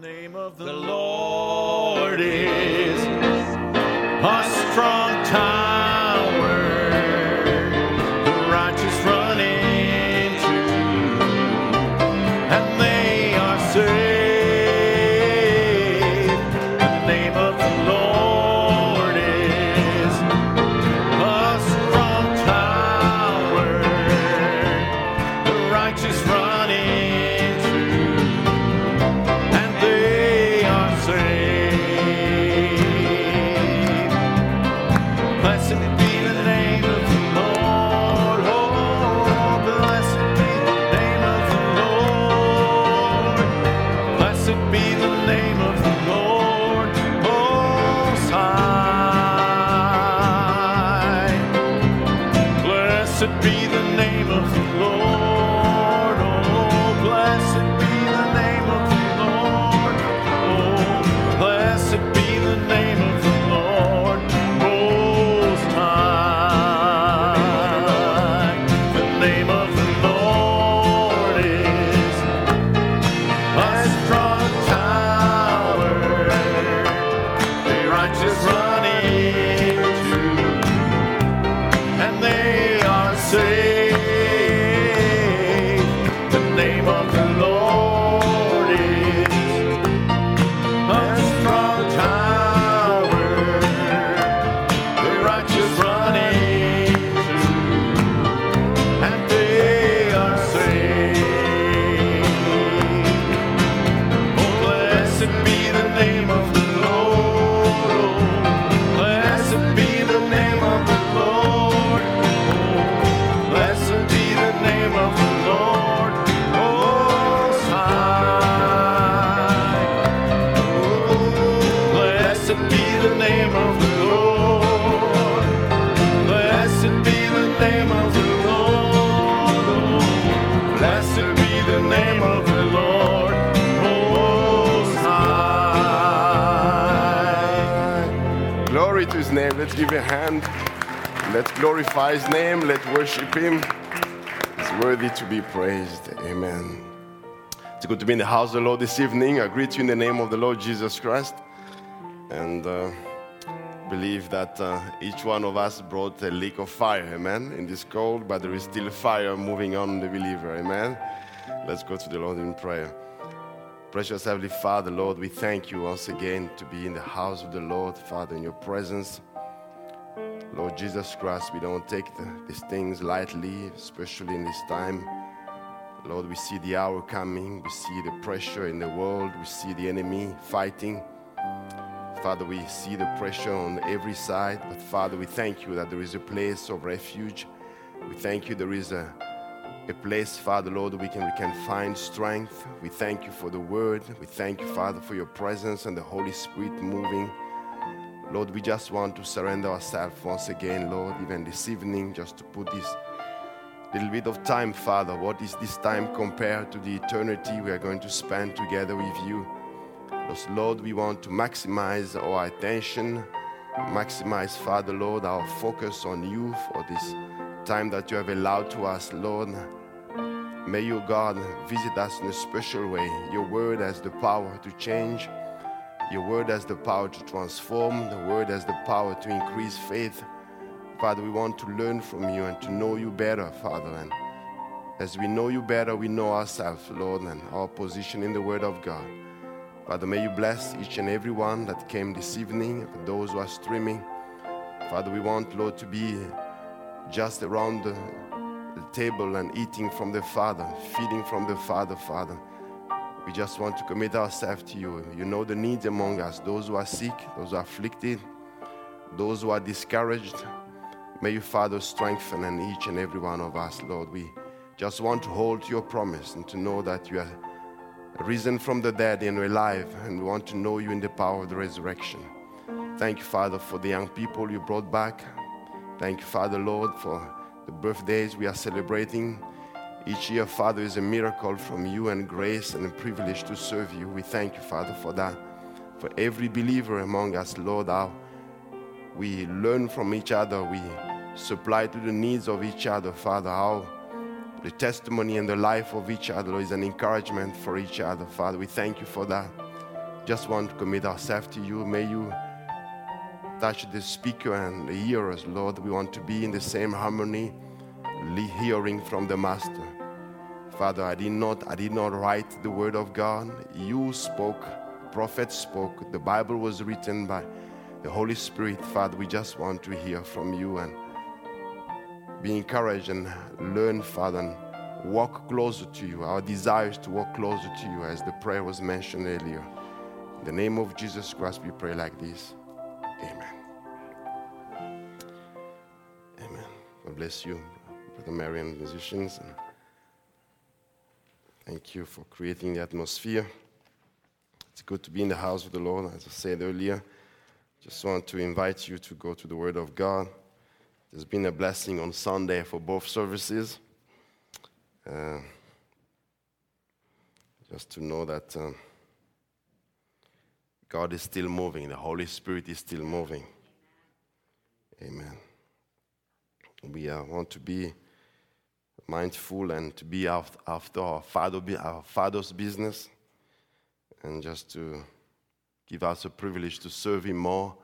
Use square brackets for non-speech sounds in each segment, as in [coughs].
name of the Lord is a strong tower. Hand. Let's glorify his name. Let's worship him. He's worthy to be praised. Amen. It's good to be in the house of the Lord this evening. I greet you in the name of the Lord Jesus Christ. And uh, believe that uh, each one of us brought a leak of fire, amen, in this cold, but there is still fire moving on the believer, amen. Let's go to the Lord in prayer. Precious Heavenly Father, Lord, we thank you once again to be in the house of the Lord, Father, in your presence. Lord Jesus Christ, we don't take the, these things lightly, especially in this time. Lord, we see the hour coming, we see the pressure in the world, we see the enemy fighting. Father, we see the pressure on every side, but Father, we thank you that there is a place of refuge. We thank you there is a, a place, Father, Lord, we can, we can find strength. We thank you for the word. We thank you, Father, for your presence and the Holy Spirit moving. Lord, we just want to surrender ourselves once again, Lord, even this evening, just to put this little bit of time, Father. What is this time compared to the eternity we are going to spend together with you? Because, Lord, we want to maximize our attention, maximize, Father, Lord, our focus on you for this time that you have allowed to us, Lord. May you, God, visit us in a special way. Your word has the power to change. Your word has the power to transform. The word has the power to increase faith. Father, we want to learn from you and to know you better, Father. And as we know you better, we know ourselves, Lord, and our position in the Word of God. Father, may you bless each and every one that came this evening, those who are streaming. Father, we want, Lord, to be just around the, the table and eating from the Father, feeding from the Father, Father. We just want to commit ourselves to you. You know the needs among us, those who are sick, those who are afflicted, those who are discouraged. May you, Father, strengthen and each and every one of us, Lord. We just want to hold to your promise and to know that you are risen from the dead and alive, and we want to know you in the power of the resurrection. Thank you, Father, for the young people you brought back. Thank you, Father, Lord, for the birthdays we are celebrating. Each year, Father, is a miracle from you and grace and a privilege to serve you. We thank you, Father, for that. For every believer among us, Lord, how we learn from each other, we supply to the needs of each other, Father, how the testimony and the life of each other is an encouragement for each other, Father. We thank you for that. just want to commit ourselves to you. May you touch the speaker and the hearers, Lord. We want to be in the same harmony, hearing from the Master. Father, I did not I did not write the word of God. You spoke, prophets spoke, the Bible was written by the Holy Spirit. Father, we just want to hear from you and be encouraged and learn, Father, and walk closer to you. Our desire is to walk closer to you, as the prayer was mentioned earlier. In the name of Jesus Christ, we pray like this. Amen. Amen. God bless you, Brother Mary and musicians. Thank you for creating the atmosphere. It's good to be in the house of the Lord, as I said earlier. Just want to invite you to go to the Word of God. There's been a blessing on Sunday for both services. Uh, just to know that um, God is still moving, the Holy Spirit is still moving. Amen. We uh, want to be mindful and to be af- after our, father, our Father's business and just to give us a privilege to serve Him more.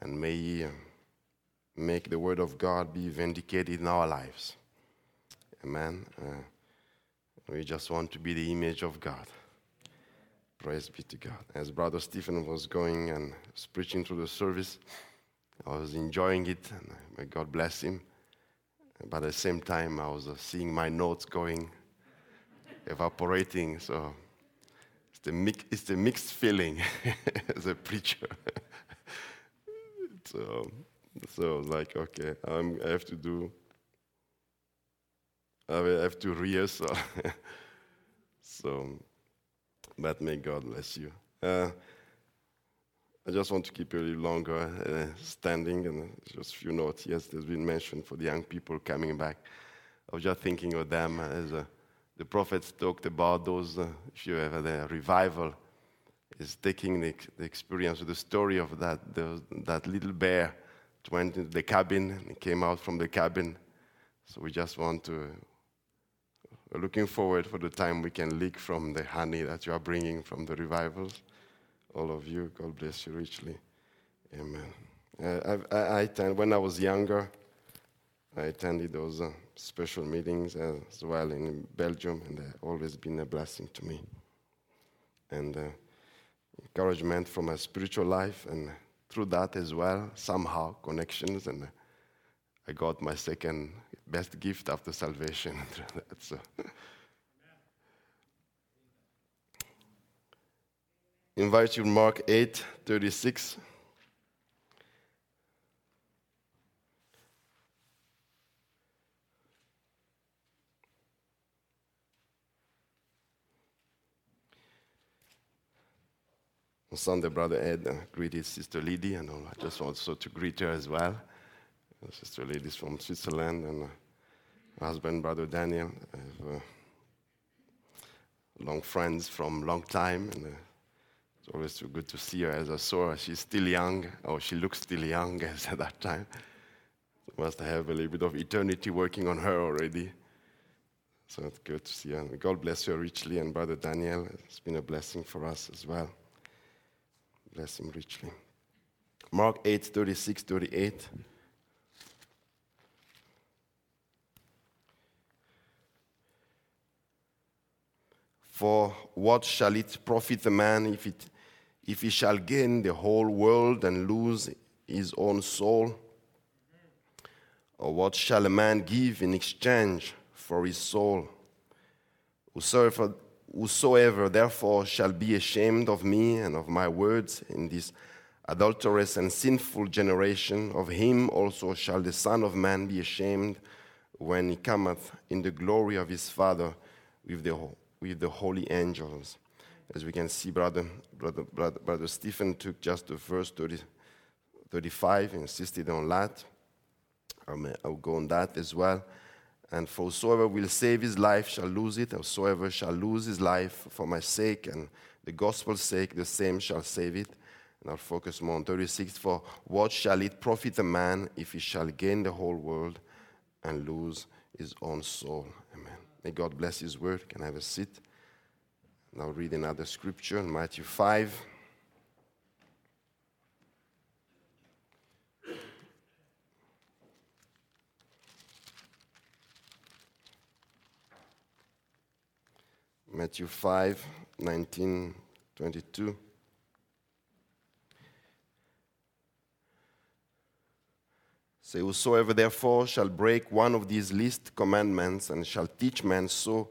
And may He uh, make the Word of God be vindicated in our lives. Amen. Uh, we just want to be the image of God. Praise be to God. As Brother Stephen was going and preaching through the service, I was enjoying it, and may God bless him. But at the same time, I was uh, seeing my notes going, evaporating. So it's the, mix, it's the mixed feeling [laughs] as a preacher. [laughs] so, so I was like, okay, I'm, I have to do I will have to rehearsal. so, [laughs] but may God bless you. Uh, I just want to keep you a little longer uh, standing and just a few notes. Yes, there's been mentioned for the young people coming back. I was just thinking of them as uh, the prophets talked about those, uh, if you have a revival, is taking the, the experience of the story of that, the, that little bear went into the cabin and came out from the cabin. So we just want to we're looking forward for the time we can lick from the honey that you are bringing from the revivals. All of you, God bless you richly. Amen. Uh, I, I, attend, when I was younger, I attended those uh, special meetings as well in Belgium, and they've always been a blessing to me. And uh, encouragement for my spiritual life, and through that as well, somehow connections, and I got my second best gift after salvation. [laughs] so. [laughs] Invite you Mark 8 36. On Sunday, Brother Ed greeted Sister Lydie, and I just also to greet her as well. Sister Lydie from Switzerland, and uh, husband, Brother Daniel. Have, uh, long friends from long time, and uh, it's always so good to see her. As I saw her, she's still young, or she looks still young [laughs] as at that time. Must have a little bit of eternity working on her already. So it's good to see her. God bless her richly, and Brother Daniel, it's been a blessing for us as well. Bless him richly. Mark 8, 36, 38. For what shall it profit a man if, it, if he shall gain the whole world and lose his own soul? Or what shall a man give in exchange for his soul? Whosoever, therefore shall be ashamed of me and of my words in this adulterous and sinful generation, of him also shall the Son of Man be ashamed when he cometh in the glory of his Father with the with the holy angels. As we can see, brother, brother, brother, brother Stephen took just the verse 30, 35, insisted on that. Um, I'll go on that as well. And for whosoever will save his life shall lose it, and whosoever shall lose his life for my sake and the gospel's sake, the same shall save it. And I'll focus more on 36. For what shall it profit a man if he shall gain the whole world and lose his own soul? Amen. May God bless His word. Can I have a seat? Now read another scripture in Matthew 5. Matthew 5, 19, 22. Say, whosoever therefore shall break one of these least commandments and shall teach men so,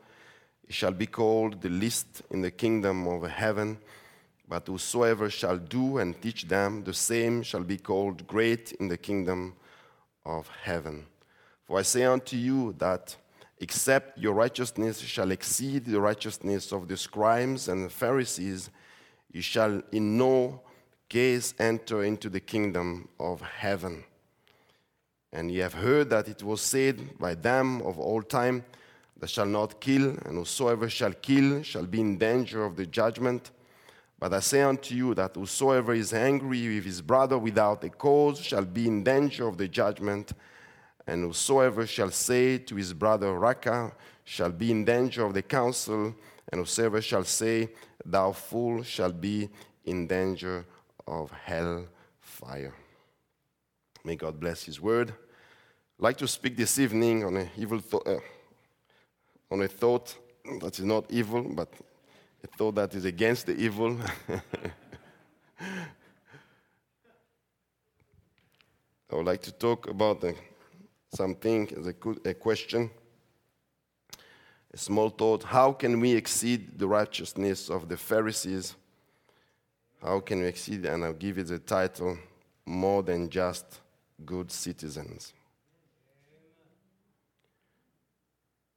shall be called the least in the kingdom of heaven. But whosoever shall do and teach them, the same shall be called great in the kingdom of heaven. For I say unto you that except your righteousness shall exceed the righteousness of the scribes and the Pharisees, you shall in no case enter into the kingdom of heaven. And ye have heard that it was said by them of old time, Thou shall not kill, and whosoever shall kill shall be in danger of the judgment. But I say unto you that whosoever is angry with his brother without a cause shall be in danger of the judgment. And whosoever shall say to his brother, Raca, shall be in danger of the council. And whosoever shall say, Thou fool, shall be in danger of hell fire. May God bless His word. I'd like to speak this evening on a evil thought, uh, on a thought that is not evil, but a thought that is against the evil. [laughs] I would like to talk about something as a, a question, a small thought. How can we exceed the righteousness of the Pharisees? How can we exceed? And I'll give it the title, More Than Just Good Citizens.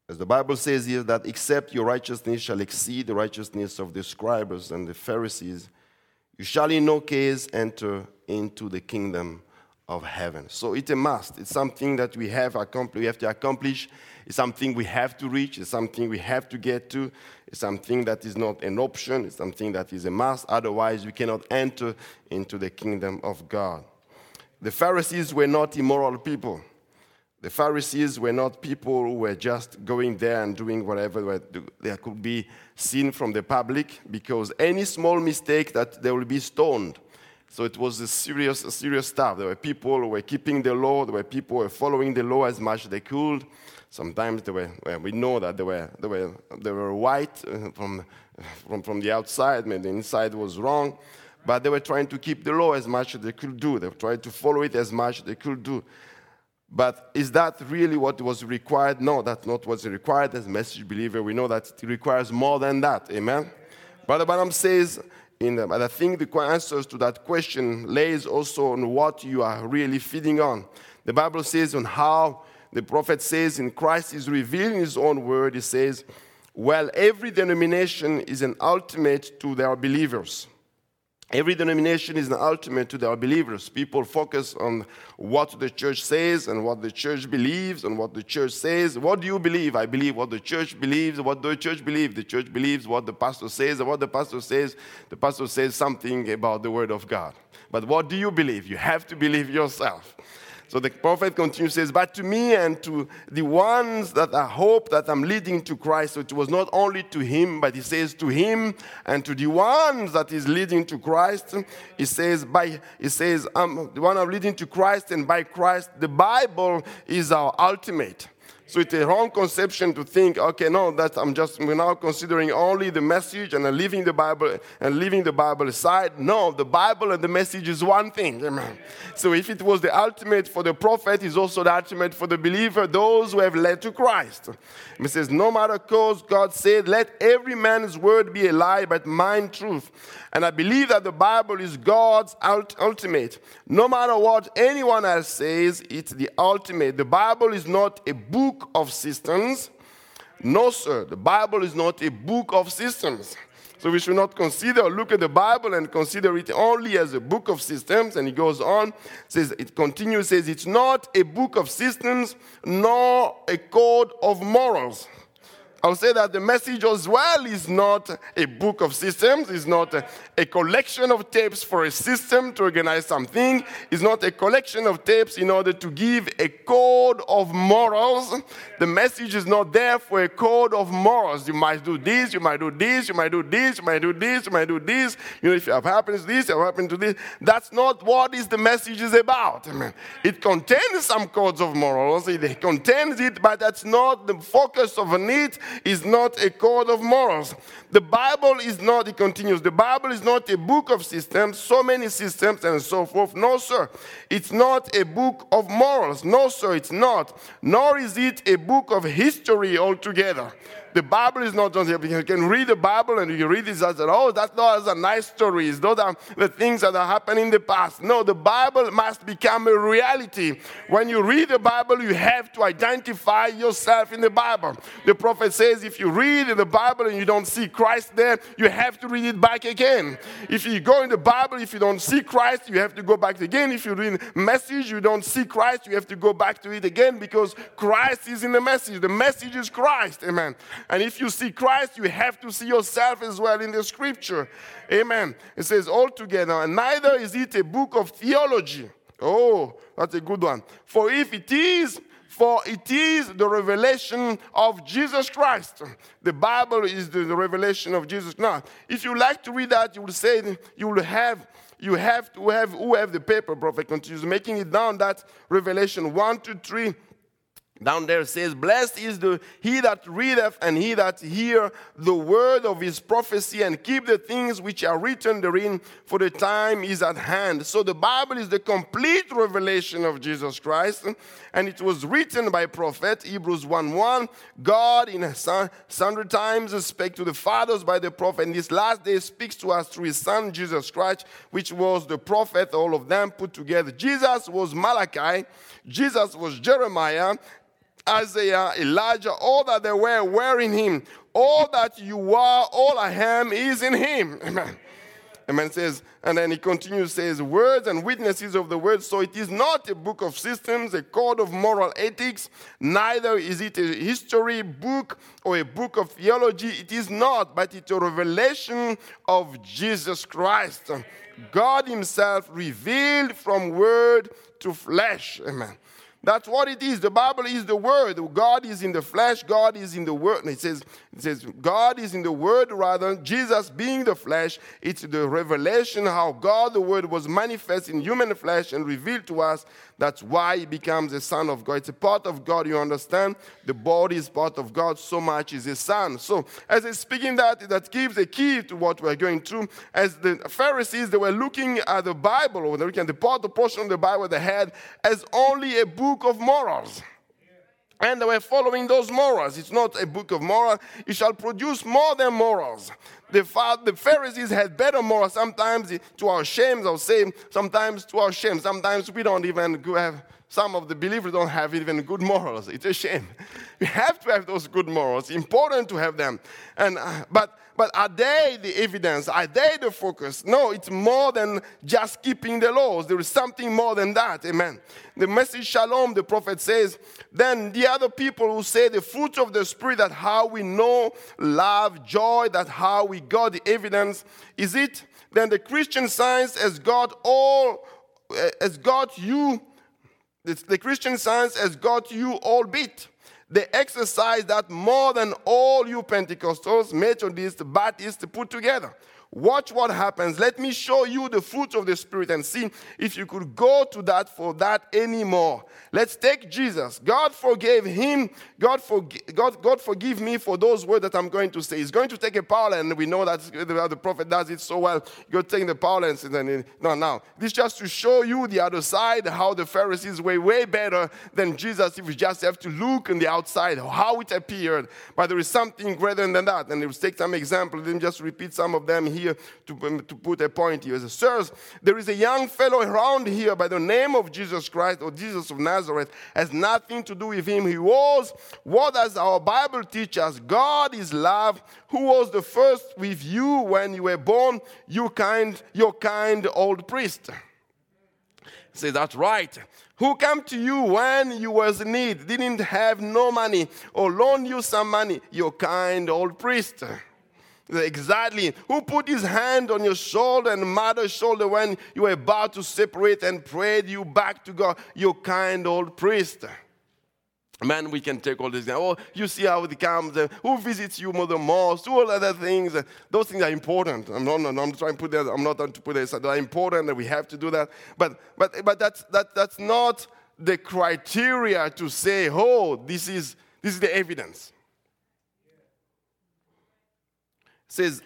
As the Bible says here, that except your righteousness shall exceed the righteousness of the scribes and the Pharisees, you shall in no case enter into the kingdom of heaven. So it's a must. It's something that we have. We have to accomplish. It's something we have to reach. It's something we have to get to. It's something that is not an option. It's something that is a must. Otherwise, we cannot enter into the kingdom of God. The Pharisees were not immoral people. The Pharisees were not people who were just going there and doing whatever there could be seen from the public, because any small mistake that they will be stoned. So it was a serious, a serious stuff. There were people who were keeping the law. There were people who were following the law as much as they could. Sometimes they were, well, we know that they were, they were, they were white uh, from, from, from the outside, maybe the inside was wrong. But they were trying to keep the law as much as they could do. They were trying to follow it as much as they could do. But is that really what was required? No, that's not what's required. As message believer, we know that it requires more than that. Amen? Brother Branham says, in the, but I think the answers to that question lays also on what you are really feeding on. The Bible says on how the prophet says in Christ is revealing his own word. He says, well, every denomination is an ultimate to their believers. Every denomination is an ultimate to their believers. People focus on what the church says and what the church believes and what the church says. What do you believe? I believe what the church believes. What do the church believes? The church believes what the pastor says. And what the pastor says, the pastor says something about the word of God. But what do you believe? You have to believe yourself. So the prophet continues, says, But to me and to the ones that I hope that I'm leading to Christ. So it was not only to him, but he says to him and to the ones that is leading to Christ. He says, by he says, I'm the one I'm leading to Christ, and by Christ, the Bible is our ultimate. So it's a wrong conception to think, okay, no, that I'm just we're now considering only the message and leaving the Bible and leaving the Bible aside. No, the Bible and the message is one thing. Amen. So if it was the ultimate for the prophet, it's also the ultimate for the believer, those who have led to Christ. It says, no matter cause, God said, let every man's word be a lie, but mine truth. And I believe that the Bible is God's ultimate. No matter what anyone else says, it's the ultimate. The Bible is not a book of systems. No, sir. The Bible is not a book of systems. So we should not consider look at the Bible and consider it only as a book of systems. And he goes on, says it continues, says it's not a book of systems nor a code of morals. I'll say that the message as well is not a book of systems, it's not a, collection of tapes for a system to organize something, it's not a collection of tapes in order to give a code of morals. The message is not there for a code of morals. You might do this, you might do this, you might do this, you might do this, you might do this. You know, if you have happened to this, you have happened to this. That's not what is the message is about. Amen. It contains some codes of morals, it contains it, but that's not the focus of it is not a code of morals. The Bible is not, it continues, the Bible is not a book of systems, so many systems and so forth. No, sir. It's not a book of morals. No, sir, it's not. Nor is it a book of history altogether. The Bible is not just, you can read the Bible and you read it as, oh, that's not a nice story. Those are the things that have happened in the past. No, the Bible must become a reality. When you read the Bible, you have to identify yourself in the Bible. The prophet says if you read the Bible and you don't see Christ there, you have to read it back again. If you go in the Bible, if you don't see Christ, you have to go back again. If you read message, you don't see Christ, you have to go back to it again because Christ is in the message. The message is Christ. Amen. And if you see Christ, you have to see yourself as well in the scripture. Amen. It says altogether, and neither is it a book of theology. Oh, that's a good one. For if it is, for it is the revelation of Jesus Christ. The Bible is the, revelation of Jesus. Now, if you like to read that, you will say you will have you have to have who have the paper prophet continues making it down that revelation 1 to 3 down there says, Blessed is the he that readeth and he that hear the word of his prophecy and keep the things which are written therein, for the time is at hand. So the Bible is the complete revelation of Jesus Christ, and it was written by prophet Hebrews 1 1. God in sundry times spake to the fathers by the prophet, and this last day speaks to us through his son Jesus Christ, which was the prophet, all of them put together. Jesus was Malachi, Jesus was Jeremiah. Isaiah, Elijah, all that they were wearing him. All that you are, all I am is in him. [laughs] Amen. Amen says, and then he continues, says, words and witnesses of the word. So it is not a book of systems, a code of moral ethics, neither is it a history book or a book of theology. It is not, but it's a revelation of Jesus Christ. God Himself revealed from word to flesh. Amen. That's what it is. The Bible is the Word. God is in the flesh. God is in the Word. It says, it says God is in the Word rather. Jesus being the flesh. It's the revelation how God, the Word, was manifest in human flesh and revealed to us. That's why he becomes a son of God. It's a part of God, you understand? The body is part of God, so much is a son. So, as he's speaking that, that gives a key to what we're going through. As the Pharisees, they were looking at the Bible, or they're looking at the part, the portion of the Bible they had as only a book of morals. And they were following those morals. It's not a book of morals. It shall produce more than morals. The, the Pharisees had better morals. Sometimes, to our shame, I'll say, sometimes to our shame. Sometimes we don't even have, some of the believers don't have even good morals. It's a shame. [laughs] We have to have those good morals. Important to have them. And, uh, but but are they the evidence? Are they the focus? No, it's more than just keeping the laws. There is something more than that. Amen. The message Shalom, the prophet says, then the other people who say the fruit of the Spirit, that how we know love, joy, that how we got the evidence. Is it then the Christian science has got all, eh, has got you, the Christian science has got you all beat? They exercise that more than all you Pentecostals, Methodists, Baptists put together. Watch what happens. Let me show you the fruit of the Spirit and see if you could go to that for that anymore. Let's take Jesus. God forgave him. God, forg- God, God forgive me for those words that I'm going to say. He's going to take a power, and we know that the prophet does it so well. You're taking the power and then uh, no, no. This just to show you the other side, how the Pharisees were way better than Jesus if you just have to look on the outside, how it appeared. But there is something greater than that. And we'll take some examples, then just repeat some of them here to, um, to put a point here. Says, Sirs, there is a young fellow around here by the name of Jesus Christ or Jesus of Nazareth, has nothing to do with him. He was what does our Bible teach us? God is love, who was the first with you when you were born, you kind, your kind old priest Say that's right. Who came to you when you was in need, didn't have no money, or loaned you some money? Your kind old priest. Exactly. Who put his hand on your shoulder and mother's shoulder when you were about to separate and prayed you back to God? Your kind old priest. Man, we can take all things. Oh, you see how it comes. Uh, who visits you, Mother most? All other things. Uh, those things are important. I'm not, I'm trying to put that. I'm not trying to put that. They're important, that we have to do that. But, but, but that's, that, that's not the criteria to say, oh, this is, this is the evidence. It says,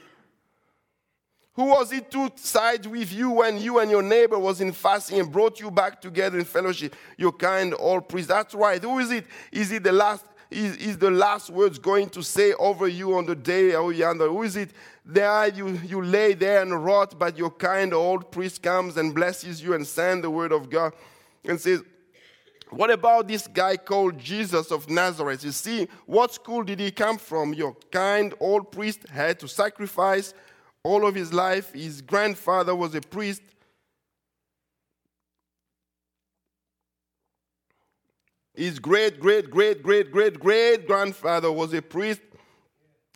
who was it to side with you when you and your neighbor was in fasting and brought you back together in fellowship? Your kind old priest. That's right. Who is it? Is it the last? Is, is the last words going to say over you on the day or yonder? Who is it? There you, you lay there and rot, but your kind old priest comes and blesses you and sends the word of God and says, what about this guy called Jesus of Nazareth? You see, what school did he come from? Your kind old priest had to sacrifice all of his life. His grandfather was a priest. His great, great, great, great, great, great grandfather was a priest.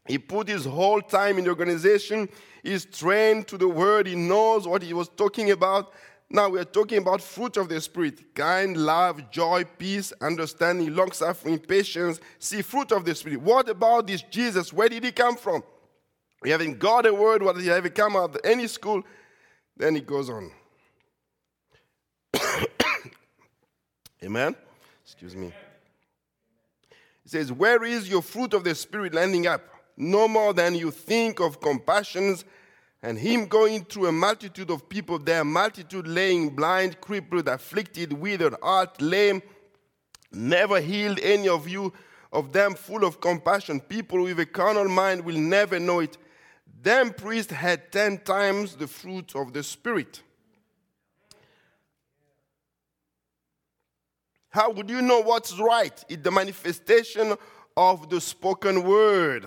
He put his whole time in the organization. He's trained to the word. He knows what he was talking about. Now we are talking about fruit of the Spirit kind, love, joy, peace, understanding, long suffering, patience. See, fruit of the Spirit. What about this Jesus? Where did he come from? We haven't got a word, what did he ever come out of any school. Then he goes on. [coughs] Amen? Excuse me. He says, Where is your fruit of the Spirit landing up? No more than you think of compassions and him going through a multitude of people there, multitude laying blind, crippled, afflicted, withered, heart, lame, never healed any of you of them full of compassion. People with a carnal mind will never know it. Them priests had ten times the fruit of the Spirit. How would you know what's right? It's the manifestation of the spoken word.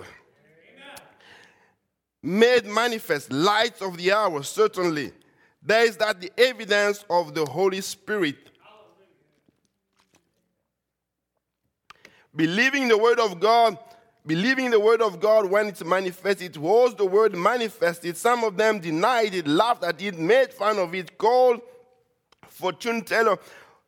Made manifest, light of the hour, certainly. There is that the evidence of the Holy Spirit. Believing the word of God believing the word of God when it's manifested. It was the word manifested. Some of them denied it, laughed at it, made fun of it, called fortune teller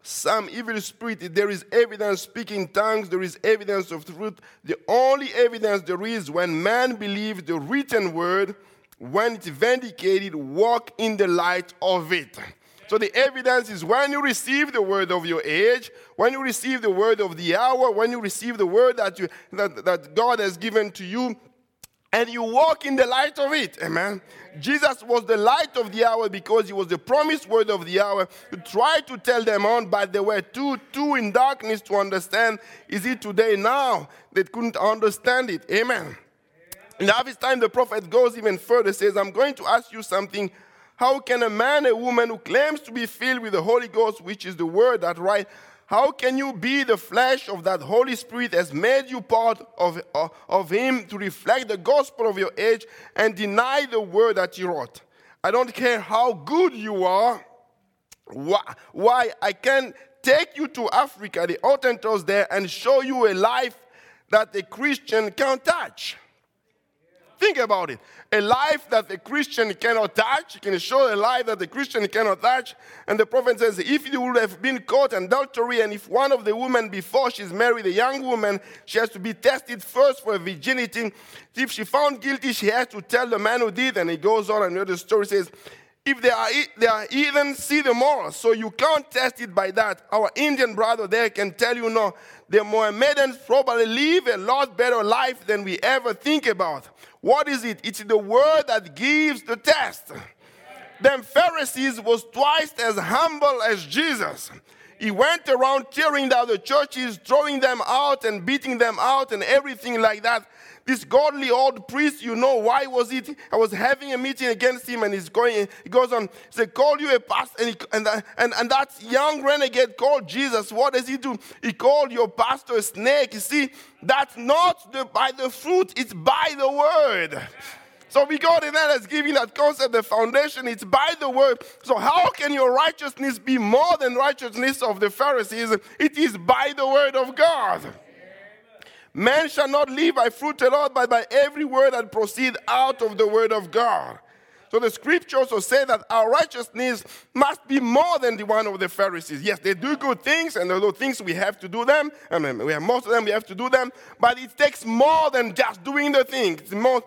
some evil spirit. There is evidence speaking tongues, there is evidence of truth. The only evidence there is when man believes the written word, when it's vindicated, walk in the light of it. So the evidence is when you receive the word of your age, when you receive the word of the hour, when you receive the word that, you, that, that God has given to you, and you walk in the light of it. Amen. Jesus was the light of the hour because he was the promised word of the hour. You try to tell them on, but they were too, too in darkness to understand. Is it today now? They couldn't understand it. Amen. In this time, the prophet goes even further, says, I'm going to ask you something how can a man, a woman who claims to be filled with the Holy Ghost, which is the word that right, how can you be the flesh of that Holy Spirit has made you part of, uh, of Him to reflect the gospel of your age and deny the word that you wrote? I don't care how good you are. Why, I can take you to Africa, the Hottentots there, and show you a life that a Christian can't touch. Think about it. A life that the Christian cannot touch, can show a life that the Christian cannot touch. And the prophet says, if you would have been caught in adultery, and if one of the women before she's married, a young woman, she has to be tested first for virginity. If she found guilty, she has to tell the man who did. And he goes on, and the story says, if they are, they are even see the moral, so you can't test it by that. Our Indian brother there can tell you no, the Mohammedans probably live a lot better life than we ever think about. What is it? It's the word that gives the test. Them Pharisees was twice as humble as Jesus. He went around tearing down the churches, throwing them out and beating them out and everything like that. This godly old priest, you know why was it? I was having a meeting against him, and he's going. He goes on. He said, "Call you a pastor," and, he, and, and and that young renegade called Jesus. What does he do? He called your pastor a snake. You see, that's not the, by the fruit; it's by the word. So we God in that has given that concept, the foundation, it's by the word. So how can your righteousness be more than righteousness of the Pharisees? It is by the word of God. Man shall not live by fruit alone, but by every word that proceed out of the word of God. So the scripture also say that our righteousness must be more than the one of the Pharisees. Yes, they do good things, and those things we have to do them. I mean, we have most of them, we have to do them. But it takes more than just doing the thing. It's more,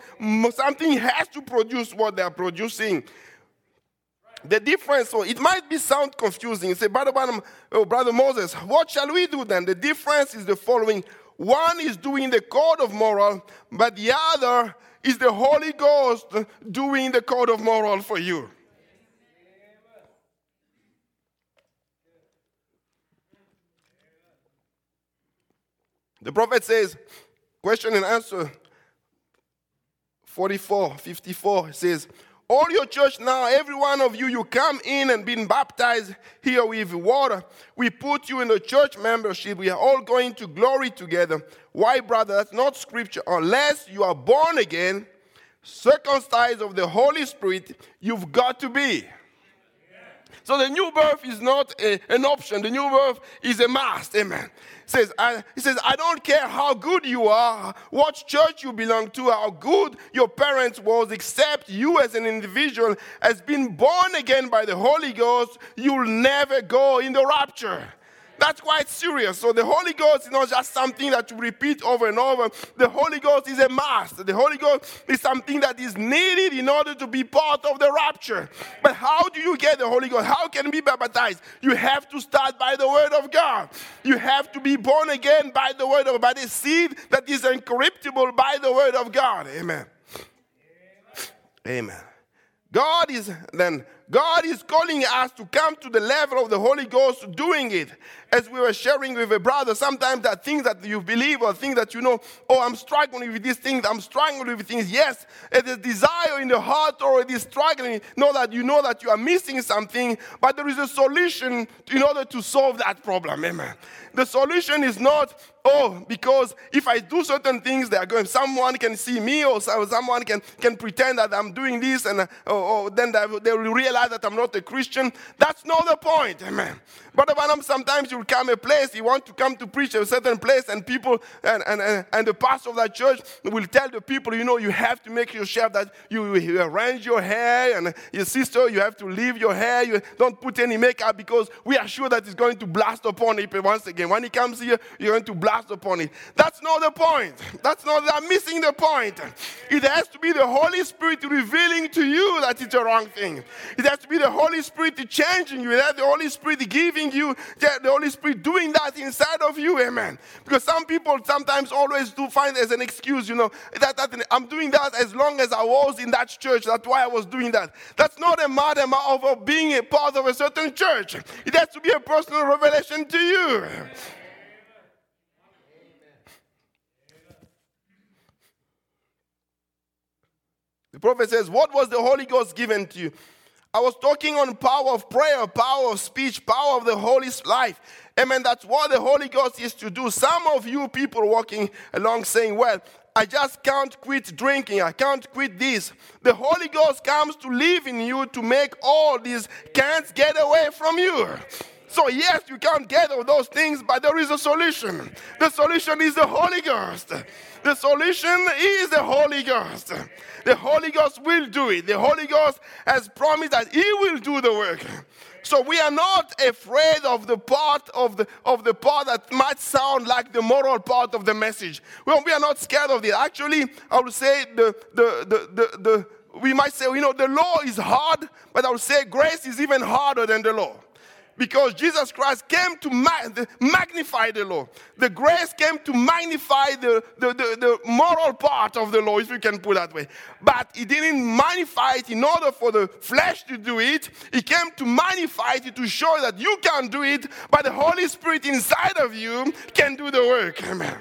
something has to produce what they are producing. The difference, so it might be sound confusing. You say, Brother, oh, Brother Moise, what shall we do then? The difference is the following. One is doing the code of moral, but the other is the Holy Ghost doing the code of moral for you. The prophet says, question and answer 44, 54 says, all your church now, every one of you, you come in and been baptized here with water. We put you in the church membership. We are all going to glory together. Why, brother? That's not scripture. Unless you are born again, circumcised of the Holy Spirit, you've got to be. So the new birth is not a, an option. The new birth is a must. Amen. says, I, he says, I don't care how good you are, what church you belong to, how good your parents was, except you as an individual has been born again by the Holy Ghost, you'll never go in the rapture. That's quite serious. So the Holy Ghost is not just something that you repeat over and over. The Holy Ghost is a must. The Holy Ghost is something that is needed in order to be part of the rapture. But how do you get the Holy Ghost? How can you be baptized? You have to start by the Word of God. You have to be born again by the Word of by the seed that is incorruptible by the Word of God. Amen. Amen. God is then God is calling us to come to the level of the Holy Ghost doing it. As we were sharing with a brother, sometimes that things that you believe or things that you know, oh, I'm struggling with these things, I'm struggling with things. Yes, it is desire in the heart or it is struggling. Know that you know that you are missing something, but there is a solution in order to solve that problem. Amen. The solution is not, oh, because if I do certain things, they are going, someone can see me or someone can, can pretend that I'm doing this and uh, oh, oh, then they, they will realize that I'm not a Christian. That's not the point. Amen. Brother Branham, sometimes you will come a place, you want to come to preach a certain place, and people, and, and, and, and the pastor of that church will tell the people, you know, you have to make sure that you, you arrange your hair, and your sister, you have to leave your hair, you don't put any makeup because we are sure that it's going to blast upon it once again. When he comes here, you're going to blast upon it. That's not the point. That's not, I'm missing the point. It has to be the Holy Spirit revealing to you that it's a wrong thing. It has to be the Holy Spirit changing you. It has the Holy Spirit giving you, the Holy Spirit doing that inside of you. Amen. Because some people sometimes always do find as an excuse, you know, that, that I'm doing that as long as I was in that church. That's why I was doing that. That's not a matter of being a part of a certain church. It has to be a personal revelation to you. The prophet says, What was the Holy Ghost given to you? I was talking on power of prayer, power of speech, power of the Holy life. Amen. That's what the Holy Ghost is to do. Some of you people walking along saying, Well, I just can't quit drinking. I can't quit this. The Holy Ghost comes to live in you to make all these can't get away from you. So, yes, you can't get all those things, but there is a solution. The solution is the Holy Ghost. The solution is the Holy Ghost. The Holy Ghost will do it. The Holy Ghost has promised that He will do the work. So we are not afraid of the part of the, of the part that might sound like the moral part of the message. Well, we are not scared of it. Actually, I would say the, the, the, the, the we might say, you know, the law is hard, but I would say grace is even harder than the law because Jesus Christ came to magnify the law. The grace came to magnify the, the, the, the, moral part of the law, if you can put that way. But he didn't magnify it in order for the flesh to do it. He came to magnify it to show that you can do it, but the Holy Spirit inside of you can do the work. Amen.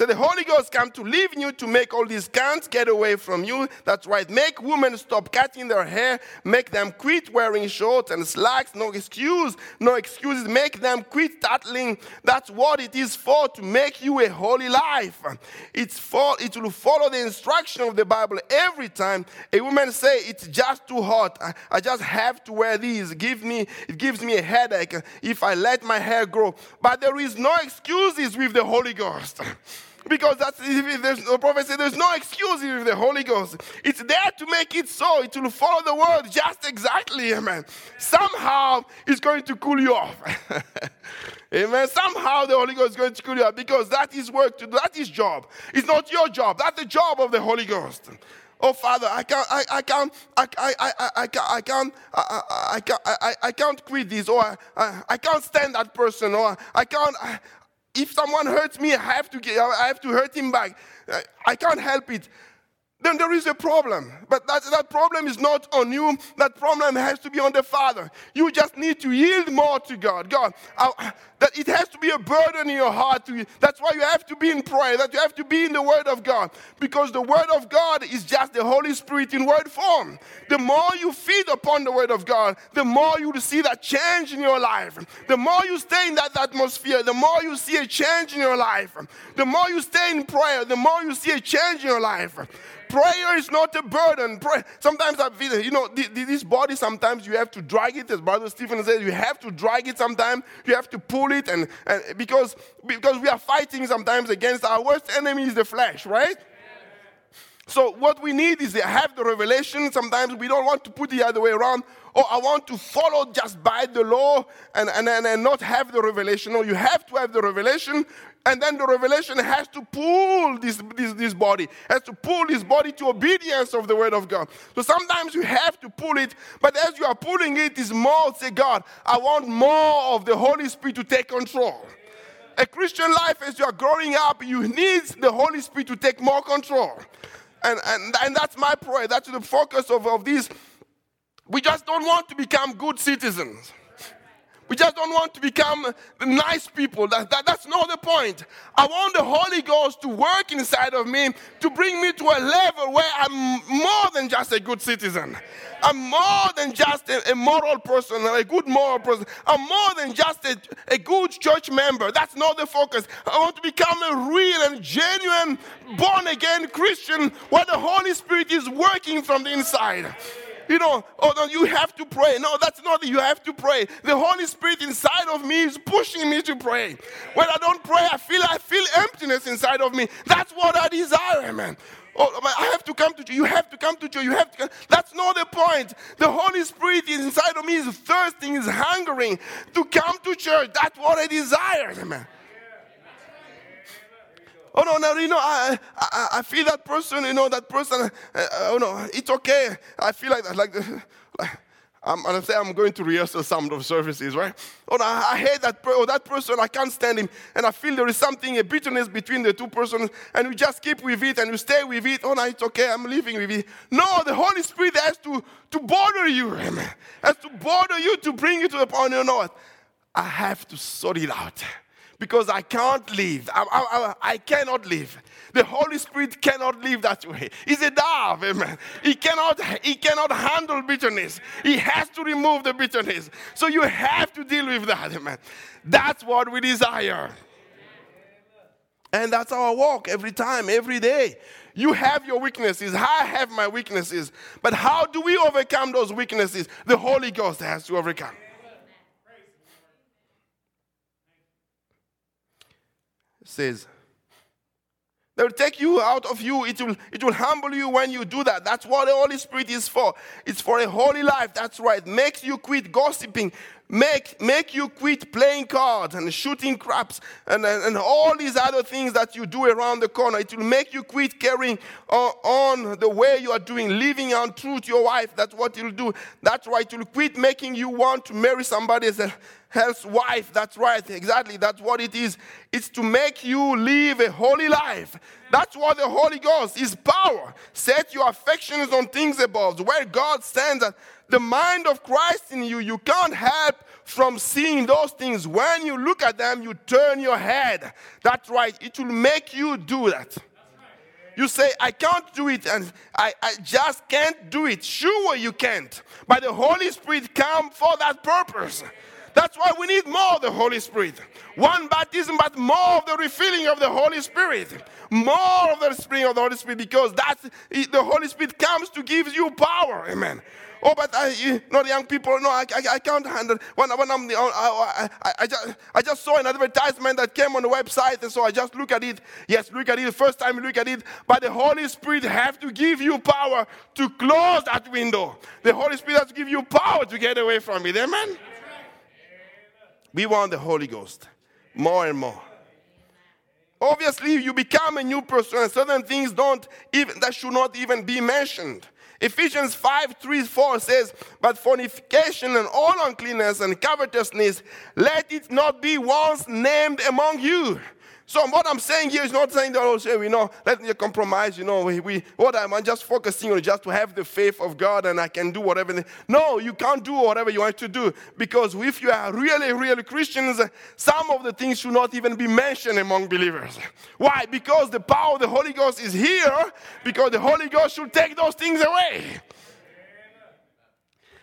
So the Holy Ghost come to live in you to make all these cants get away from you. That's right. Make women stop cutting their hair. Make them quit wearing shorts and slacks. No excuse. No excuses. Make them quit tattling. That's what it is for to make you a holy life. It's for it will follow the instruction of the Bible every time a woman say it's just too hot. I, I just have to wear these. Give me it gives me a headache if I let my hair grow. But there is no excuses with the Holy Ghost. Because that's if the prophet said there's no excuse with the Holy Ghost. It's there to make it so. It will follow the word just exactly, amen. Somehow it's going to cool you off. [laughs] amen. Somehow the Holy Ghost is going to cool you off because that is work to do. That is job. It's not your job. That's the job of the Holy Ghost. Oh Father, I can't, I, I can't, I, I, I, I, can't, I can't, I, I, can't, I, I can't quit this, or I, I, I can't stand that person, oh, or I can't, I, if someone hurts me, I have to, I have to hurt him back. I can't help it. Then there is a problem. But that, that problem is not on you. That problem has to be on the Father. You just need to yield more to God. God, I, that it has to be a burden in your heart. That's why you have to be in prayer, that you have to be in the Word of God. Because the Word of God is just the Holy Spirit in word form. The more you feed upon the Word of God, the more you will see that change in your life. The more you stay in that atmosphere, the more you see a change in your life. The more you stay in prayer, the more you see a change in your life. Prayer is not a burden. Pray. Sometimes I feel, you know, this body, sometimes you have to drag it, as Brother Stephen said, you have to drag it sometimes. You have to pull it, and, and because, because we are fighting sometimes against our worst enemy is the flesh, right? So what we need is to have the revelation. Sometimes we don't want to put the other way around. Or I want to follow just by the law and, and, and, and not have the revelation. No, you have to have the revelation. And then the revelation has to pull this, this, this body, has to pull this body to obedience of the word of God. So sometimes you have to pull it, but as you are pulling it, is more say, God, I want more of the Holy Spirit to take control. A Christian life, as you are growing up, you need the Holy Spirit to take more control. And, and, and that's my prayer. That's the focus of, of this. We just don't want to become good citizens. We just don't want to become nice people. That, that, that's not the point. I want the Holy Ghost to work inside of me to bring me to a level where I'm more than just a good citizen. I'm more than just a, a moral person, a good moral person. I'm more than just a, a good church member. That's not the focus. I want to become a real and genuine born again Christian where the Holy Spirit is working from the inside you know, oh no, you have to pray. No, that's not you have to pray. The Holy Spirit inside of me is pushing me to pray. When I don't pray, I feel I feel emptiness inside of me. That's what I desire, man. Oh, I have to come to church. You have to come to church. You have to. Come. That's not the point. The Holy Spirit inside of me is thirsting, is hungering to come to church. That's what I desire, man. Oh no, no, you know, I, I, I feel that person, you know, that person. Uh, oh no, it's okay. I feel like that, like, like I'm gonna say I'm going to rehearsal some of services, right? Oh no, I hate that. Per- oh, that person, I can't stand him, and I feel there is something, a bitterness between the two persons, and we just keep with it and we stay with it. Oh no, it's okay. I'm living with it. No, the Holy Spirit has to to bother you, amen. Has to bother you to bring you to the point. You know what? I have to sort it out because I can't live. I, I, I, cannot live. The Holy Spirit cannot live that way. He's a dove, amen. He cannot, he cannot handle bitterness. He has to remove the bitterness. So you have to deal with that, amen. That's what we desire. And that's our walk every time, every day. You have your weaknesses. I have my weaknesses. But how do we overcome those weaknesses? The Holy Ghost has to overcome. Says. They will take you out of you. It will, it will humble you when you do that. That's what the Holy Spirit is for. It's for a holy life. That's right. Makes you quit gossiping. Make, make you quit playing cards and shooting craps and, and, and all these other things that you do around the corner. It will make you quit carrying on, on the way you are doing, living untrue to your wife. That's what it will do. That's right. It will quit making you want to marry somebody else wife. That's right, exactly. That's what it is. It's to make you live a holy life. That's what the Holy Ghost is power. Set your affections on things above, where God stands the mind of Christ in you. You can't help from seeing those things. When you look at them, you turn your head. That's right. It will make you do that. You say, I can't do it, and I, I just can't do it. Sure, you can't. But the Holy Spirit come for that purpose. That's why we need more of the Holy Spirit. One baptism, but more of the refilling of the Holy Spirit. More of the Spirit of the Holy Spirit, because that's the Holy Spirit comes to give you power. Amen. Oh, but I, you know, young people, no, I, I, I can't handle. When, when I'm, I, I, I, just, I just saw an advertisement that came on the website, and so I just look at it. Yes, look at it. First time you look at it, but the Holy Spirit have to give you power to close that window. The Holy Spirit has to give you power to get away from it. Amen. We want the Holy Ghost more and more. Obviously, you become a new person, and certain things don't even that should not even be mentioned. Ephesians 5 3 4 says, But fornication and all uncleanness and covetousness, let it not be once named among you so what I'm saying here is not saying that, oh, say, you know, let me compromise, you know, we, we, what I'm, I'm just focusing on just to have the faith of God and I can do whatever. No, you can't do whatever you want to do because if you are really, really Christians, some of the things should not even be mentioned among believers. Why? Because the power of the Holy Ghost is here because the Holy Ghost should take those things away.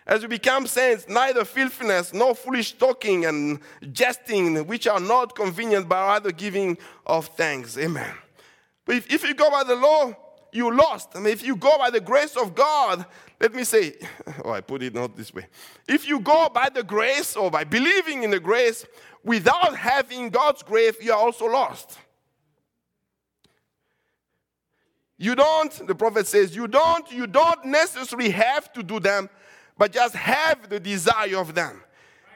As we become saints, neither filthiness nor foolish talking and jesting, which are not convenient, but rather giving of thanks. Amen. But if, if you go by the law, you lost. Mean, if you go by the grace of God, let me say, [laughs] oh, I put it not this way. If you go by the grace or by believing in the grace without having God's grace, you are also lost. You don't, the prophet says, you don't, you don't necessarily have to do them, but just have the desire of them.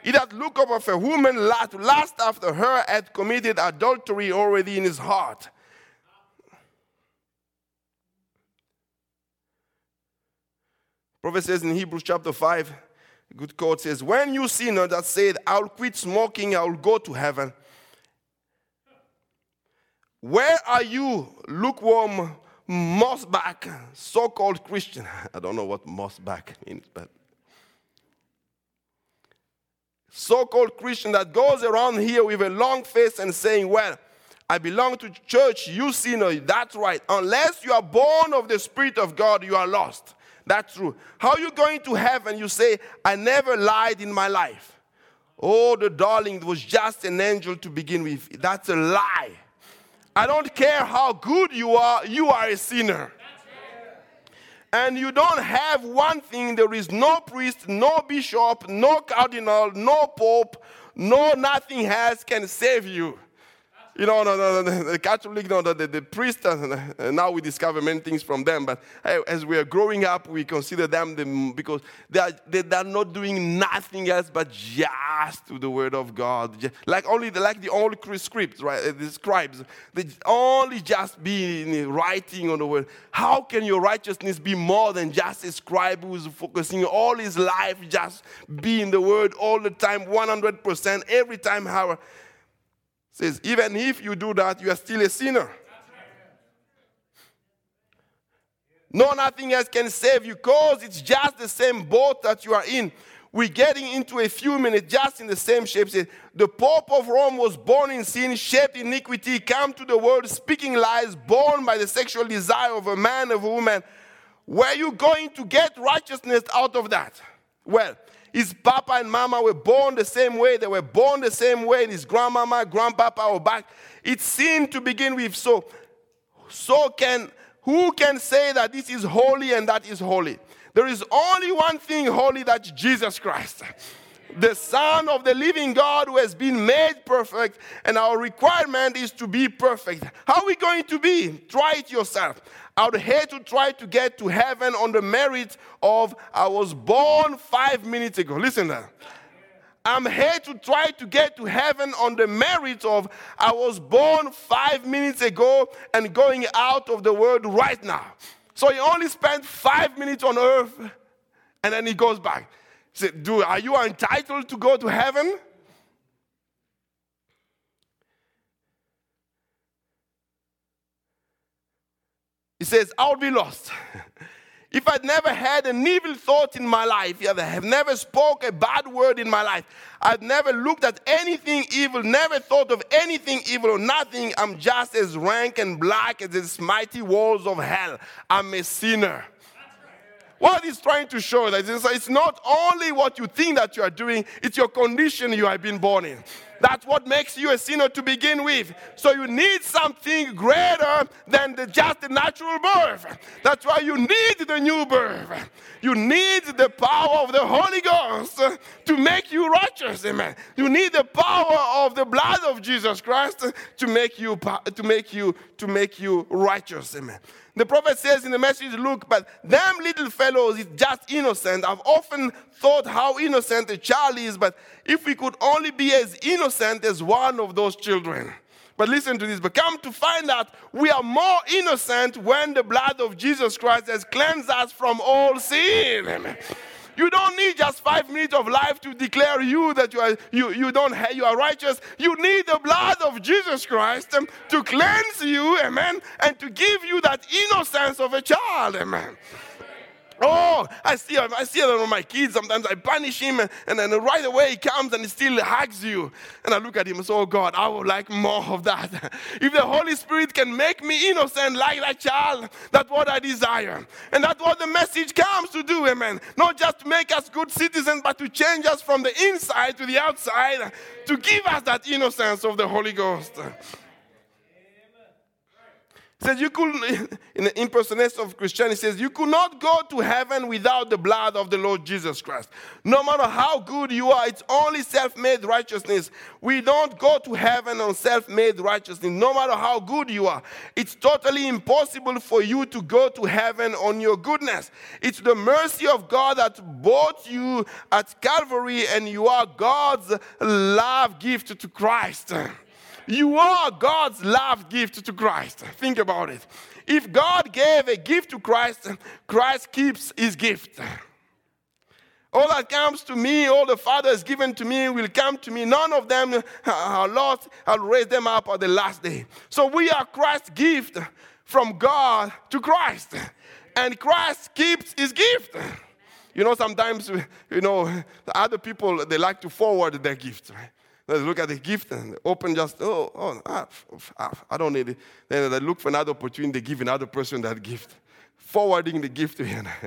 He that look up of a woman to lust after her had committed adultery already in his heart. Prophet says in Hebrews chapter 5, good quote says, When you sinner that said, I'll quit smoking, I'll go to heaven. Where are you, lukewarm, moss back, so called Christian? [laughs] I don't know what moss back means, but so called Christian that goes around here with a long face and saying, Well, I belong to church, you sinner, that's right. Unless you are born of the Spirit of God, you are lost. That's true. How are you going to heaven? You say, I never lied in my life. Oh, the darling was just an angel to begin with. That's a lie. I don't care how good you are, you are a sinner and you don't have one thing, there is no priest, no bishop, no cardinal, no pope, no nothing else can save you. You know, no, no, no, the Catholic, no, the, the, the priest, And uh, uh, now we discover many things from them, but as we are growing up, we consider them the, because they are, they, they are not doing nothing else but just to the word of God. Like only the, like the old scripts, right? Uh, the scribes, they only just be uh, writing on the word. How can your righteousness be more than just a scribe who's focusing all his life just be in the word all the time, 100%, every time, how says, even if you do that, you are still a sinner. No, nothing else can save you because it's just the same boat that you are in. We're getting into a few minutes just in the same shape. The Pope of Rome was born in sin, shaped in iniquity, come to the world speaking lies, born by the sexual desire of a man, of a woman. Where are you going to get righteousness out of that? Well, his papa and mama were born the same way. They were born the same way. And his grandmama, grandpapa were back. It's sin to begin with. So, so can who can say that this is holy and that is holy? There is only one thing holy that's Jesus Christ the Son of the living God who has been made perfect, and our requirement is to be perfect. How are we going to be? Try it yourself. I would hate to try to get to heaven on the merit of I was born five minutes ago. Listen. I'm here to try to get to heaven on the merit of I was born five minutes ago and going out of the world right now. So he only spent five minutes on earth and then he goes back. He said, Dude, are you entitled to go to heaven? He says, I would be lost. [laughs] If I'd never had an evil thought in my life, if I have never spoke a bad word in my life, I've never looked at anything evil, never thought of anything evil or nothing, I'm just as rank and black as the mighty walls of hell. I'm a sinner. What he's trying to show is that it's not only what you think that you are doing, it's your condition you have been born in. That's what makes you a sinner to begin with. So you need something greater than the, just the natural birth. That's why you need the new birth. You need the power of the Holy Ghost to make you righteous. Amen. You need the power of the blood of Jesus Christ to make you to make you to make you righteous. Amen. The prophet says in the message, Look, but them little fellows is just innocent. I've often thought how innocent a child is, but if we could only be as innocent as one of those children. But listen to this, but come to find out we are more innocent when the blood of Jesus Christ has cleansed us from all sin. Amen. You don't need just five minutes of life to declare you that you are you, you don't you are righteous. You need the blood of Jesus Christ um, to cleanse you, amen, and to give you that innocence of a child, amen. Oh, I see, I see it on my kids. Sometimes I punish him, and, and then right away he comes and he still hugs you. And I look at him and say, Oh God, I would like more of that. [laughs] If the Holy Spirit can make me innocent like that child, that's what I desire. And that's what the message comes to do, amen. Not just to make us good citizens, but to change us from the inside to the outside, to give us that innocence of the Holy Ghost says you could, [laughs] in the impersonation of Christianity, says you could not go to heaven without the blood of the Lord Jesus Christ. No matter how good you are, it's only self-made righteousness. We don't go to heaven on self-made righteousness. No matter how good you are, it's totally impossible for you to go to heaven on your goodness. It's the mercy of God that bought you at Calvary, and you are God's love gift to Christ. [laughs] You are God's love gift to Christ. Think about it. If God gave a gift to Christ, Christ keeps his gift. All that comes to me, all the Father has given to me will come to me. None of them uh, are lost. I'll raise them up at the last day. So we are Christ's gift from God to Christ. And Christ keeps his gift. You know, sometimes, you know, the other people, they like to forward their gifts. Right? They look at the gift and open just, oh, oh ah, ah, I don't need it. Then they look for another opportunity, to give another person that gift, forwarding the gift to him. [laughs]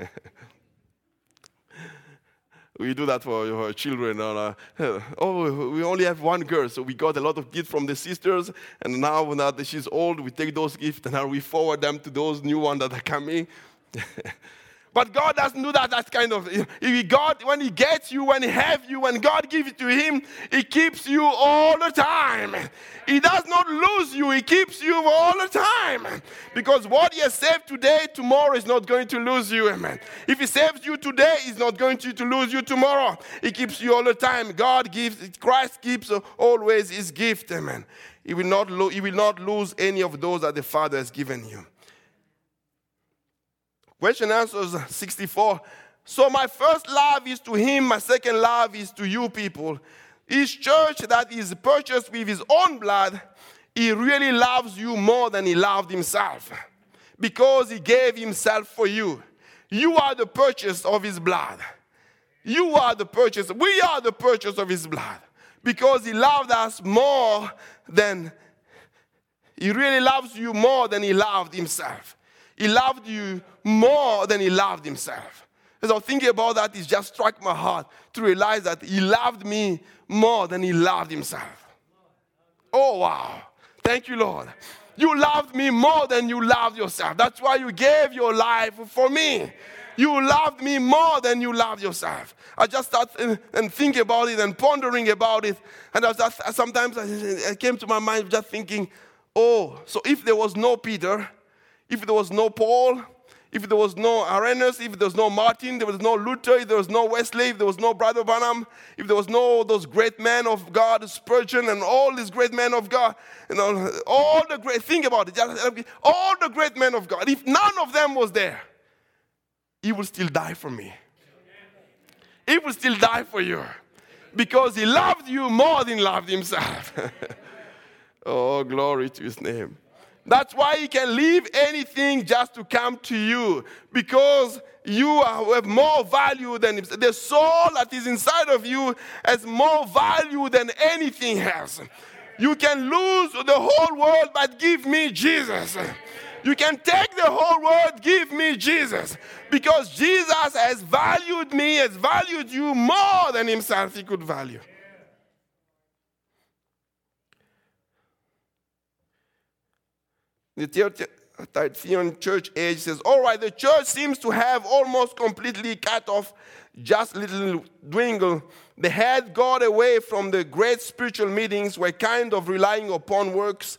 we do that for our children. Uh, [laughs] oh, we only have one girl, so we got a lot of gifts from the sisters, and now, now that she's old, we take those gifts and now we forward them to those new ones that are coming. [laughs] But God doesn't do that. That's kind of if God when He gets you, when He have you, when God gives it to Him, He keeps you all the time. He does not lose you. He keeps you all the time. Because what He has saved today, tomorrow is not going to lose you. Amen. If He saves you today, He's not going to, to lose you tomorrow. He keeps you all the time. God gives. Christ keeps always His gift. Amen. He will not, lo- he will not lose any of those that the Father has given you. Question answers 64. So my first love is to him, my second love is to you people. His church that is purchased with his own blood, he really loves you more than he loved himself because he gave himself for you. You are the purchase of his blood. You are the purchase. We are the purchase of his blood because he loved us more than he really loves you more than he loved himself. He loved you more than he loved himself. As I was thinking about that, it just struck my heart to realize that he loved me more than he loved himself. Oh, wow. Thank you, Lord. You loved me more than you loved yourself. That's why you gave your life for me. You loved me more than you loved yourself. I just started and think about it and pondering about it. And I just, sometimes I came to my mind just thinking, oh, so if there was no Peter, if there was no Paul, if there was no Irenaeus, if there was no Martin, there was no Luther, if there was no Wesley, if there was no Brother Branham, if there was no those great men of God, Spurgeon, and all these great men of God, you know, all the great, think about it, all the great men of God, if none of them was there, he would still die for me. He would still die for you because he loved you more than loved himself. [laughs] oh, glory to his name. That's why he can leave anything just to come to you because you have more value than. The soul that is inside of you has more value than anything else. You can lose the whole world, but give me Jesus. You can take the whole world, give me Jesus. Because Jesus has valued me, has valued you more than himself he could value. The Thyatirean church age says, All right, the church seems to have almost completely cut off just little dwindle. They had got away from the great spiritual meetings, were kind of relying upon works.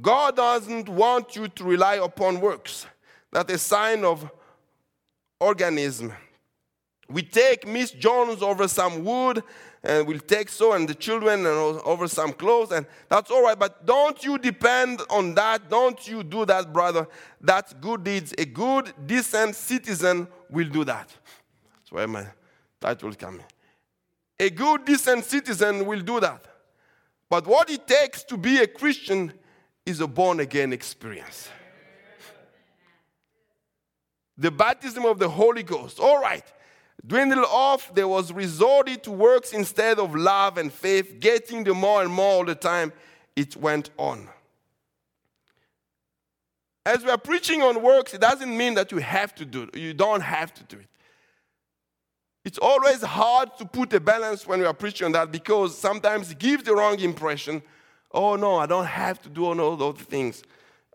God doesn't want you to rely upon works. That's a sign of organism. We take Miss Jones over some wood and we'll take so and the children and over some clothes and that's all right but don't you depend on that. Don't you do that brother. That's good deeds. A good decent citizen will do that. That's where my title coming. A good decent citizen will do that. But what it takes to be a christian is a born again experience. The baptism of the holy ghost. All right dwindled off, there was resorted to works instead of love and faith, getting the more and more all the time it went on. As we are preaching on works, it doesn't mean that you have to do it. You don't have to do it. It's always hard to put a balance when we are preaching on that because sometimes it gives the wrong impression. Oh no, I don't have to do all those things.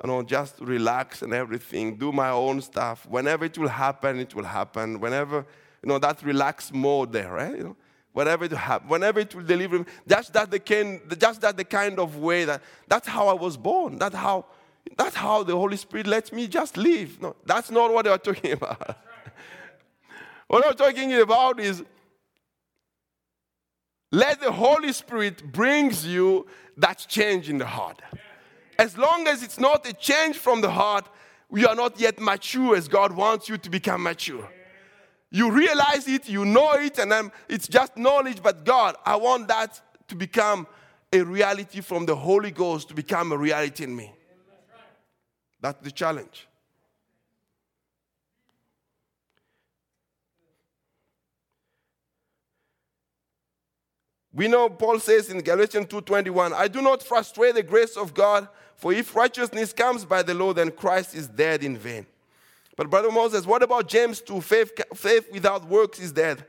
You know, just relax and everything, do my own stuff. Whenever it will happen, it will happen. Whenever you know, that relaxed mode there, right? You know, whatever it happen, whenever it will deliver me, just that the kind, just that the kind of way that that's how I was born. That's how that's how the Holy Spirit lets me just live. No, that's not what they are talking [laughs] about. what I'm talking about is let the Holy Spirit brings you that change in the heart. As long as it's not a change from the heart, we are not yet mature as God wants you to become mature. You realize it, you know it, and then it's just knowledge. But God, I want that to become a reality from the Holy Ghost to become a reality in me. That's the challenge. We know Paul says in Galatians 2:21, I do not frustrate the grace of God, for if righteousness comes by the law, then Christ is dead in vain. But Brother Moise, what about James 2? Faith, faith without works is dead.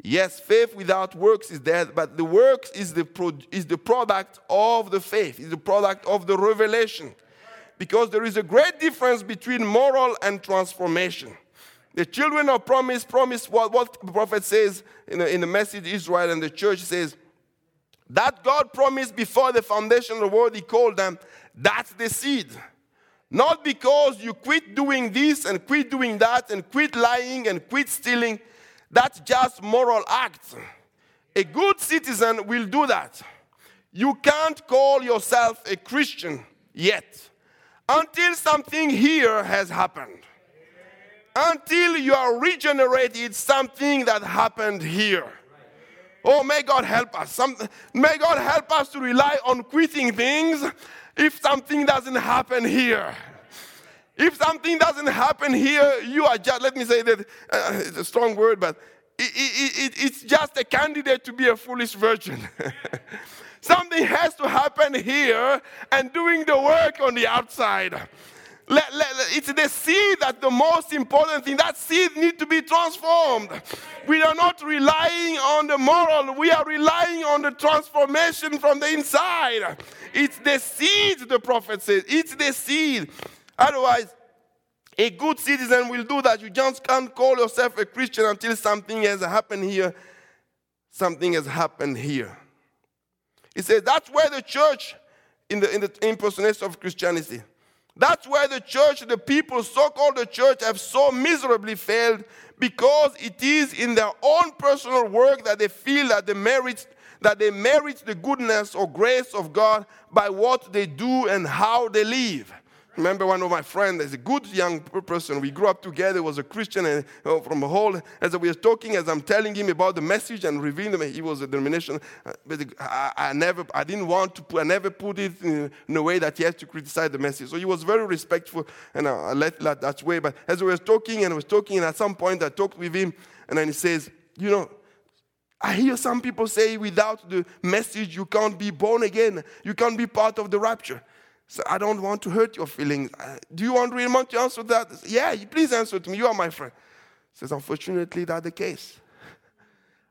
Yes, faith without works is dead, but the works is the, pro, is the product of the faith, is the product of the revelation. Because there is a great difference between moral and transformation. The children of promise promise what, what the prophet says in the, in the message Israel and the church says that God promised before the foundation of the world, He called them, that's the seed. Not because you quit doing this and quit doing that and quit lying and quit stealing. That's just moral acts. A good citizen will do that. You can't call yourself a Christian yet until something here has happened. Until you are regenerated, something that happened here. Oh, may God help us. Some, may God help us to rely on quitting things if something doesn't happen here. If something doesn't happen here, you are just, let me say that, uh, it's a strong word, but it, it, it, it's just a candidate to be a foolish virgin. [laughs] something has to happen here and doing the work on the outside. Let, let, it's the seed that's the most important thing. That seed needs to be transformed. We are not relying on the moral, we are relying on the transformation from the inside. It's the seed, the prophet says. It's the seed. Otherwise, a good citizen will do that. You just can't call yourself a Christian until something has happened here. Something has happened here. He says that's where the church, in the, in the impersonation of Christianity, that's where the church, the people, so called the church, have so miserably failed because it is in their own personal work that they feel that they merit that they merit the goodness or grace of God by what they do and how they live. Remember one of my friends, there's a good young person. We grew up together, was a Christian and uh, from a whole. As we were talking, as I'm telling him about the message and revealing him, he was a denomination. Uh, but I, I, never, I didn't want to put, I never put it in, in, a way that he has to criticize the message. So he was very respectful and I, I it that way. But as we were talking and I was talking, and at some point I talked with him and then he says, you know, I hear some people say without the message, you can't be born again. You can't be part of the rapture. So I don't want to hurt your feelings. Uh, do you want really want to answer that? Yeah, please answer to me. You are my friend. Says, unfortunately, that's the case.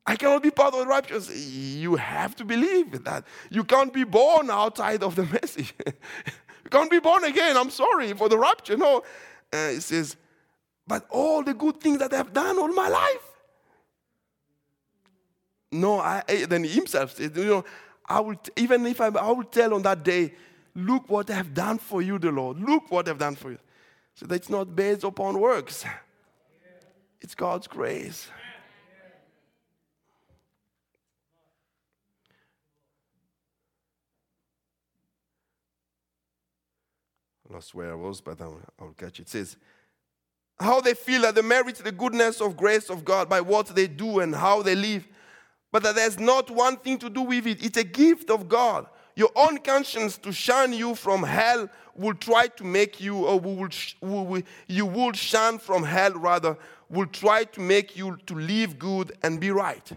I cannot be part of the rapture. You have to believe that. You can't be born outside of the [laughs] message. you can't be born again. I'm sorry for the rapture. No. Uh, he says, but all the good things that I've done all my life. No, I, then himself says, you know, I will, even if I, I will tell on that day, Look what I've done for you, the Lord. Look what I've done for you. So that's not based upon works, it's God's grace. Lost where I was, but I'll, I'll catch it. It says, how they feel that they merit the goodness of grace of God by what they do and how they live, but that there's not one thing to do with it. It's a gift of God your own conscience to shun you from hell will try to make you, or will, will, you will shun from hell rather, will try to make you to live good and be right.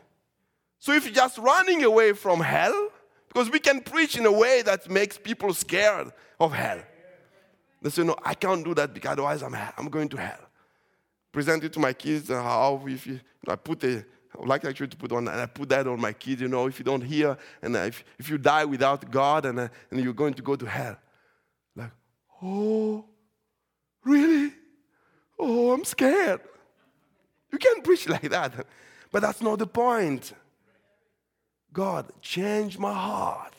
So if you're just running away from hell, because we can preach in a way that makes people scared of hell. They say, no, I can't do that because otherwise I'm, I'm going to hell. Present it to my kids, uh, how if you, I put a I would like actually to put on, and I put that on my kids, you know, if you don't hear, and if, if you die without God and, uh, and you're going to go to hell. Like, oh, really? Oh, I'm scared. You can't preach [laughs] like that. But that's not the point. God, change my heart.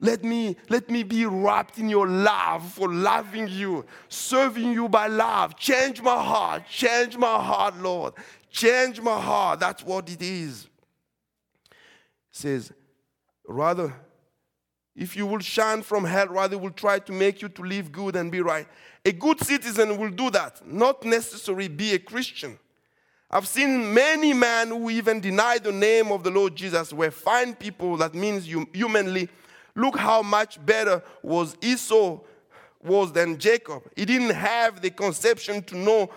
Let me, let me be wrapped in your love for loving you, serving you by love. Change my heart. Change my heart, Lord. Change my heart. That's what it is. It says, rather, if you will shine from hell, rather will try to make you to live good and be right. A good citizen will do that, not necessarily be a Christian. I've seen many men who even deny the name of the Lord Jesus were fine people, that means humanly. Look how much better was Esau was than Jacob. He didn't have the conception to know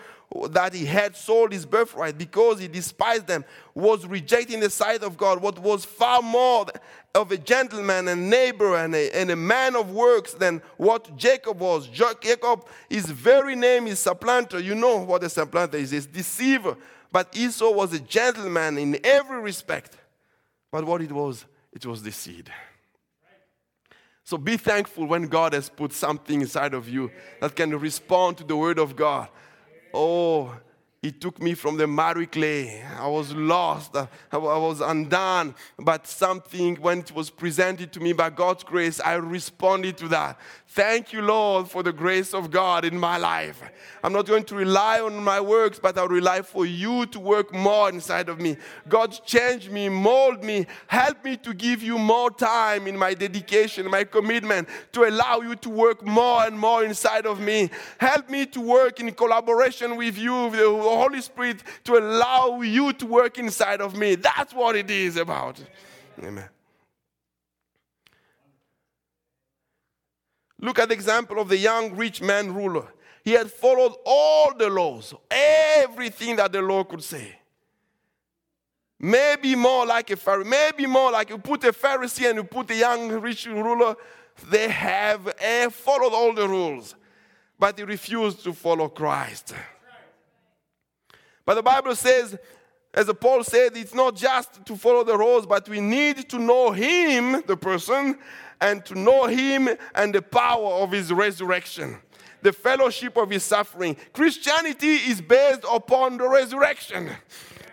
that he had sold his birthright because he despised them, was rejecting the sight of God, what was far more of a gentleman and neighbor and a, and a man of works than what Jacob was. Jacob, his very name is supplanter. You know what a supplanter is, it's deceiver. But Esau was a gentleman in every respect. But what it was, it was the seed. So be thankful when God has put something inside of you that can respond to the word of God. Oh, he took me from the miry clay. I was lost. I was undone. But something, when it was presented to me by God's grace, I responded to that. Thank you, Lord, for the grace of God in my life. I'm not going to rely on my works, but I'll rely for you to work more inside of me. God, change me, mold me, help me to give you more time in my dedication, my commitment, to allow you to work more and more inside of me. Help me to work in collaboration with you, the Holy Spirit, to allow you to work inside of me. That's what it is about. Amen. Look at the example of the young rich man ruler. He had followed all the laws, everything that the law could say. Maybe more like a Pharisee, maybe more like you put a Pharisee and you put a young rich ruler, they have uh, followed all the rules, but they refused to follow Christ. But the Bible says, as Paul said, it's not just to follow the rules, but we need to know him, the person, and to know him and the power of his resurrection, the fellowship of his suffering. Christianity is based upon the resurrection.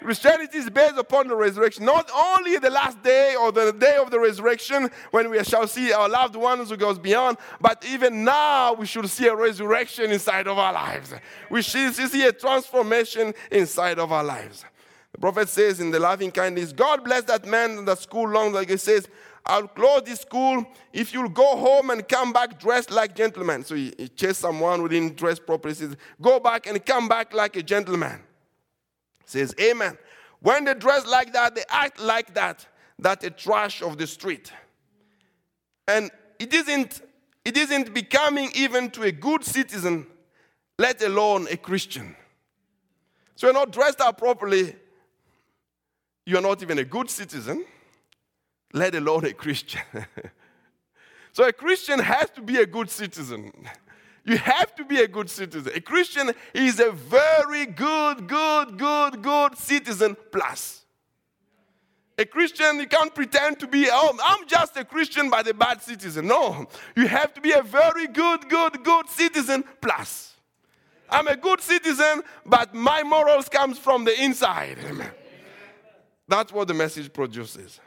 Christianity is based upon the resurrection. Not only the last day or the day of the resurrection when we shall see our loved ones who goes beyond, but even now we should see a resurrection inside of our lives. We should see a transformation inside of our lives. The prophet says in the loving kindness, God bless that man that school long, like he says, I'll close this school if you'll go home and come back dressed like gentlemen. So he, he chased someone who didn't dress properly. He says, Go back and come back like a gentleman. Says, Amen. When they dress like that, they act like that, that a trash of the street. And it isn't, it isn't becoming even to a good citizen, let alone a Christian. So you're not dressed up properly, you're not even a good citizen, let alone a Christian. [laughs] so a Christian has to be a good citizen. You have to be a good citizen. A Christian is a very good, good, good, good citizen plus. A Christian, you can't pretend to be, oh, I'm just a Christian but a bad citizen. No, you have to be a very good, good, good citizen plus. I'm a good citizen, but my morals comes from the inside. Amen. That's what the message produces.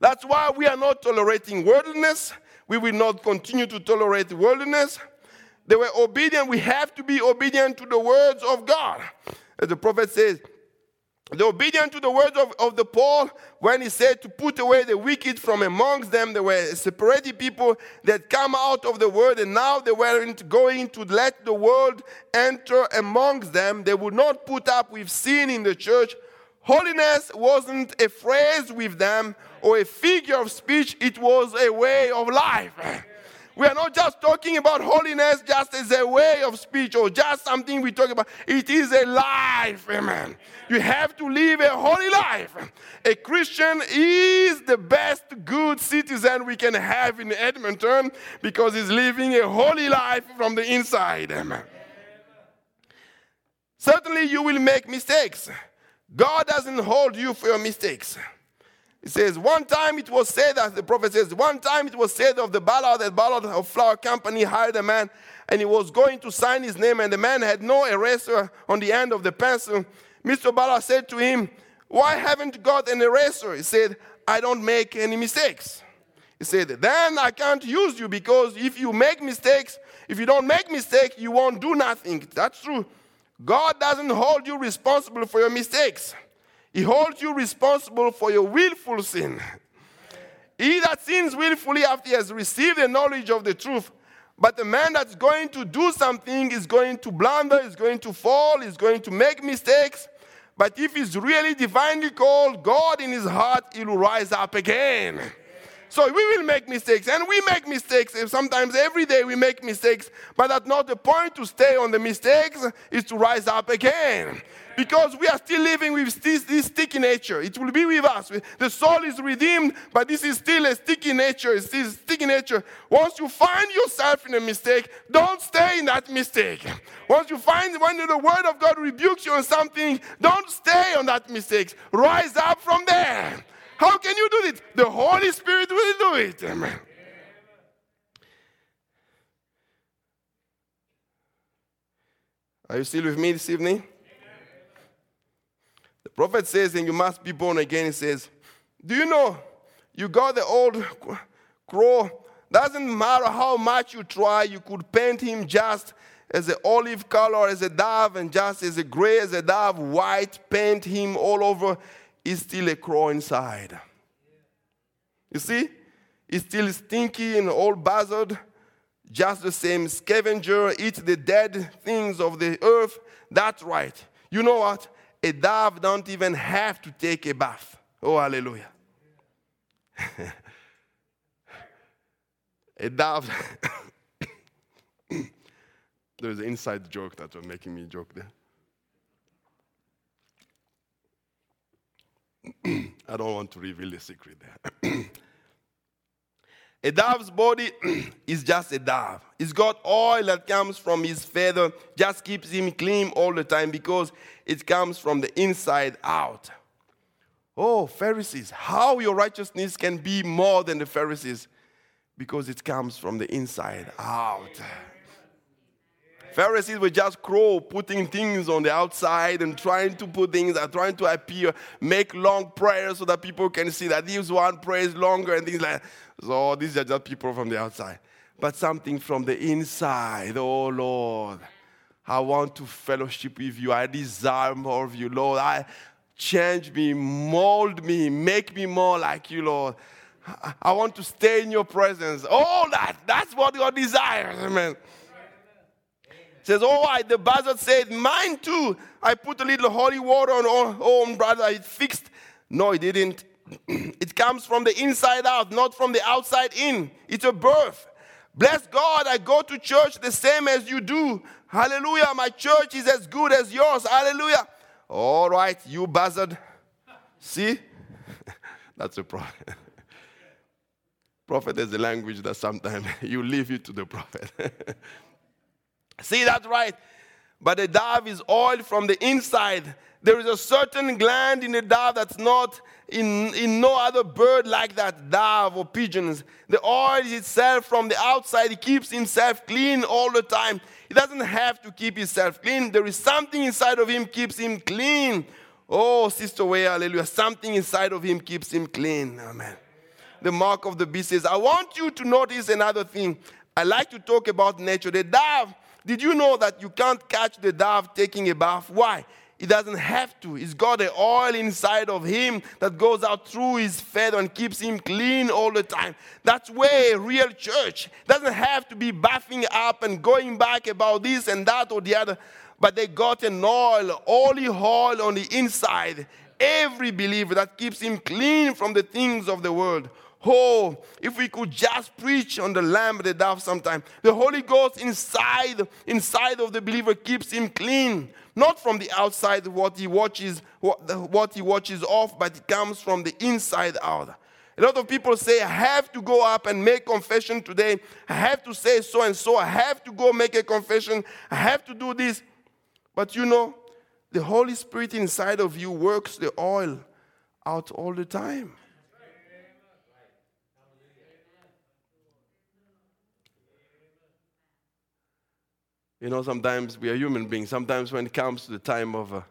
That's why we are not tolerating worldliness. We will not continue to tolerate worldliness. They were obedient. We have to be obedient to the words of God. As the prophet says, the obedient to the words of, of the Paul when he said to put away the wicked from amongst them. They were separated people that come out of the world and now they weren't going to let the world enter amongst them. They would not put up with sin in the church. Holiness wasn't a phrase with them or a figure of speech, it was a way of life. We are not just talking about holiness just as a way of speech or just something we talk about. It is a life, amen. You have to live a holy life. A Christian is the best good citizen we can have in Edmonton because he's living a holy life from the inside, amen. Certainly, you will make mistakes. God doesn't hold you for your mistakes. He says, one time it was said, as the prophet says, one time it was said of the Ballard that Ballard of flour company hired a man and he was going to sign his name and the man had no eraser on the end of the pencil. Mr. Ballard said to him, why haven't you got an eraser? He said, I don't make any mistakes. He said, then I can't use you because if you make mistakes, if you don't make mistakes, you won't do nothing. That's true. God doesn't hold you responsible for your mistakes. He holds you responsible for your willful sin. He that sins willfully after he has received the knowledge of the truth. But the man that's going to do something is going to blunder, is going to fall, is going to make mistakes. But if he's really divinely called, God in his heart, he will rise up again. So we will make mistakes, and we make mistakes. Sometimes every day we make mistakes, but that's not the point to stay on the mistakes, is to rise up again because we are still living with this, this, sticky nature. It will be with us. The soul is redeemed, but this is still a sticky nature. It's still sticky nature. Once you find yourself in a mistake, don't stay in that mistake. Once you find when the word of God rebukes you on something, don't stay on that mistake. Rise up from there. How can you do it? The Holy Spirit will do it. Amen. Are you still with me this evening? The prophet says, and you must be born again. He says, Do you know you got the old crow? Doesn't matter how much you try, you could paint him just as an olive color as a dove and just as a gray as a dove, white, paint him all over. He's still a crow inside. You see? He's still stinky and all buzzard, just the same scavenger, eats the dead things of the earth. That's right. You know what? a dove don't even have to take a bath. Oh, hallelujah. [laughs] a dove. [coughs] There's an inside joke that was making me joke there. [clears throat] I don't want to reveal the secret there. [clears throat] A dove's body [clears throat] is just a dove. It's got oil that comes from his feather, just keeps him clean all the time because it comes from the inside out. Oh, Pharisees, how your righteousness can be more than the Pharisees because it comes from the inside out. Pharisees were just crow, putting things on the outside and trying to put things, uh, trying to appear, make long prayers so that people can see that this one prays longer and things like that. So these are just people from the outside. But something from the inside, oh Lord. I want to fellowship with you. I desire more of you, Lord. I change me, mold me, make me more like you, Lord. I- I want to stay in your presence. All that, that's what God desires. Amen. Says, oh, I, the buzzard said, mine too. I put a little holy water on, oh, brother, it fixed. No, it didn't. [clears throat] it comes from the inside out, not from the outside in. It's a birth. Bless God, I go to church the same as you do. Hallelujah. My church is as good as yours. Hallelujah. All right, you buzzard. See? [laughs] That's a prophet. [laughs] prophet is a language that sometimes [laughs] you leave it to the prophet. See that right? But the dove is oiled from the inside. There is a certain gland in the dove that's not in, in no other bird like that, dove or pigeons. The oil itself from the outside. He keeps himself clean all the time. He doesn't have to keep himself clean. There is something inside of him keeps him clean. Oh, Sister Way, hallelujah. Something inside of him keeps him clean. Amen. The mark of the beast says, I want you to notice another thing. I like to talk about nature. The dove, did you know that you can't catch the dove taking a bath? Why? He doesn't have to. He's got the oil inside of him that goes out through his feather and keeps him clean all the time. That's where a real church doesn't have to be buffing up and going back about this and that or the other. But they got an oil, holy oil on the inside. Every believer that keeps him clean from the things of the world. Oh, if we could just preach on the lamb the dove sometime. The Holy Ghost inside, inside of the believer keeps him clean. Not from the outside what he watches, what, what he watches off, but it comes from the inside out. A lot of people say, I have to go up and make confession today. I have to say so and so. I have to go make a confession. I have to do this. But you know, the Holy Spirit inside of you works the oil out all the time. You know, sometimes we are human beings. Sometimes when it comes to the time of, uh,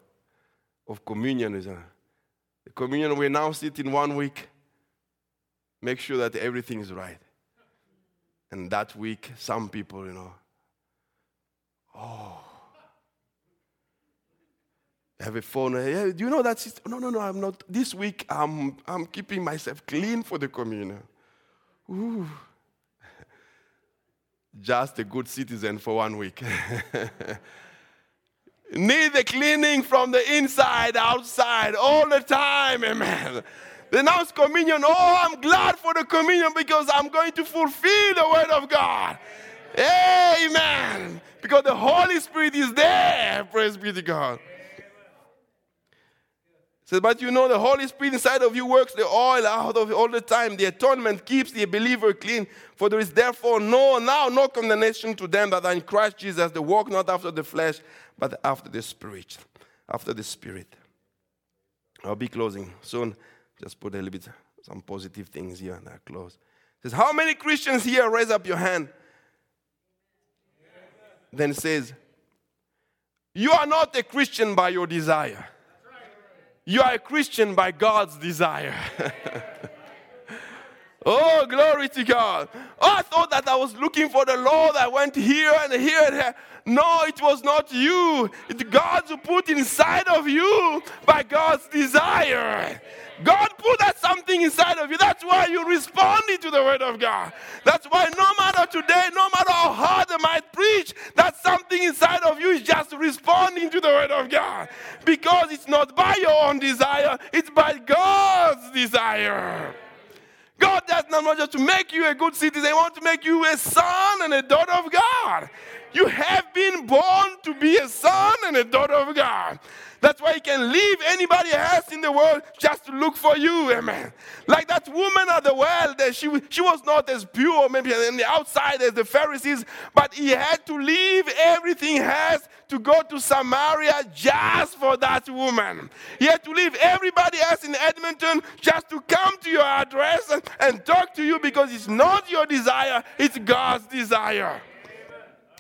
of communion, is, uh, the communion we now sit in one week, make sure that everything is right. And that week, some people, you know, oh, have a phone. Yeah, do you know that? Sister? No, no, no, I'm not. This week, I'm, I'm keeping myself clean for the communion. Ooh just a good citizen for one week. [laughs] Need the cleaning from the inside, outside, all the time, amen. Next communion, oh, I'm glad for the communion because I'm going to fulfill the word of God. Amen. Because the Holy Spirit is there. Praise be to God says, but you know the Holy Spirit inside of you works the oil out of all the time. The atonement keeps the believer clean. For there is therefore no now no condemnation to them that are in Christ Jesus. They walk not after the flesh, but after the Spirit. After the Spirit. I'll be closing soon. Just put a little bit some positive things here and I close. It says, How many Christians here raise up your hand? Then it says, You are not a Christian by your desire. You are a Christian by God's desire. [laughs] oh, glory to God. I thought that I was looking for the Lord. I went here and here and here. No, it was not you. It's God who put inside of you by God's desire. God put that something inside of you. That's why you responded to the word of God. That's why no matter today, no matter how hard I might preach, that something inside of you is just responding to the word of God. Because it's not by your own desire, it's by God's desire. God does not want just to make you a good citizen, He wants to make you a son and a daughter of God. You have been born to be a son and a daughter of God. That's why he can leave anybody else in the world just to look for you, amen. Like that woman at the well, that she, she was not as pure, maybe on the outside as the Pharisees, but he had to leave everything has to go to Samaria just for that woman. He had to leave everybody else in Edmonton just to come to your address and, and talk to you because it's not your desire, it's God's desire.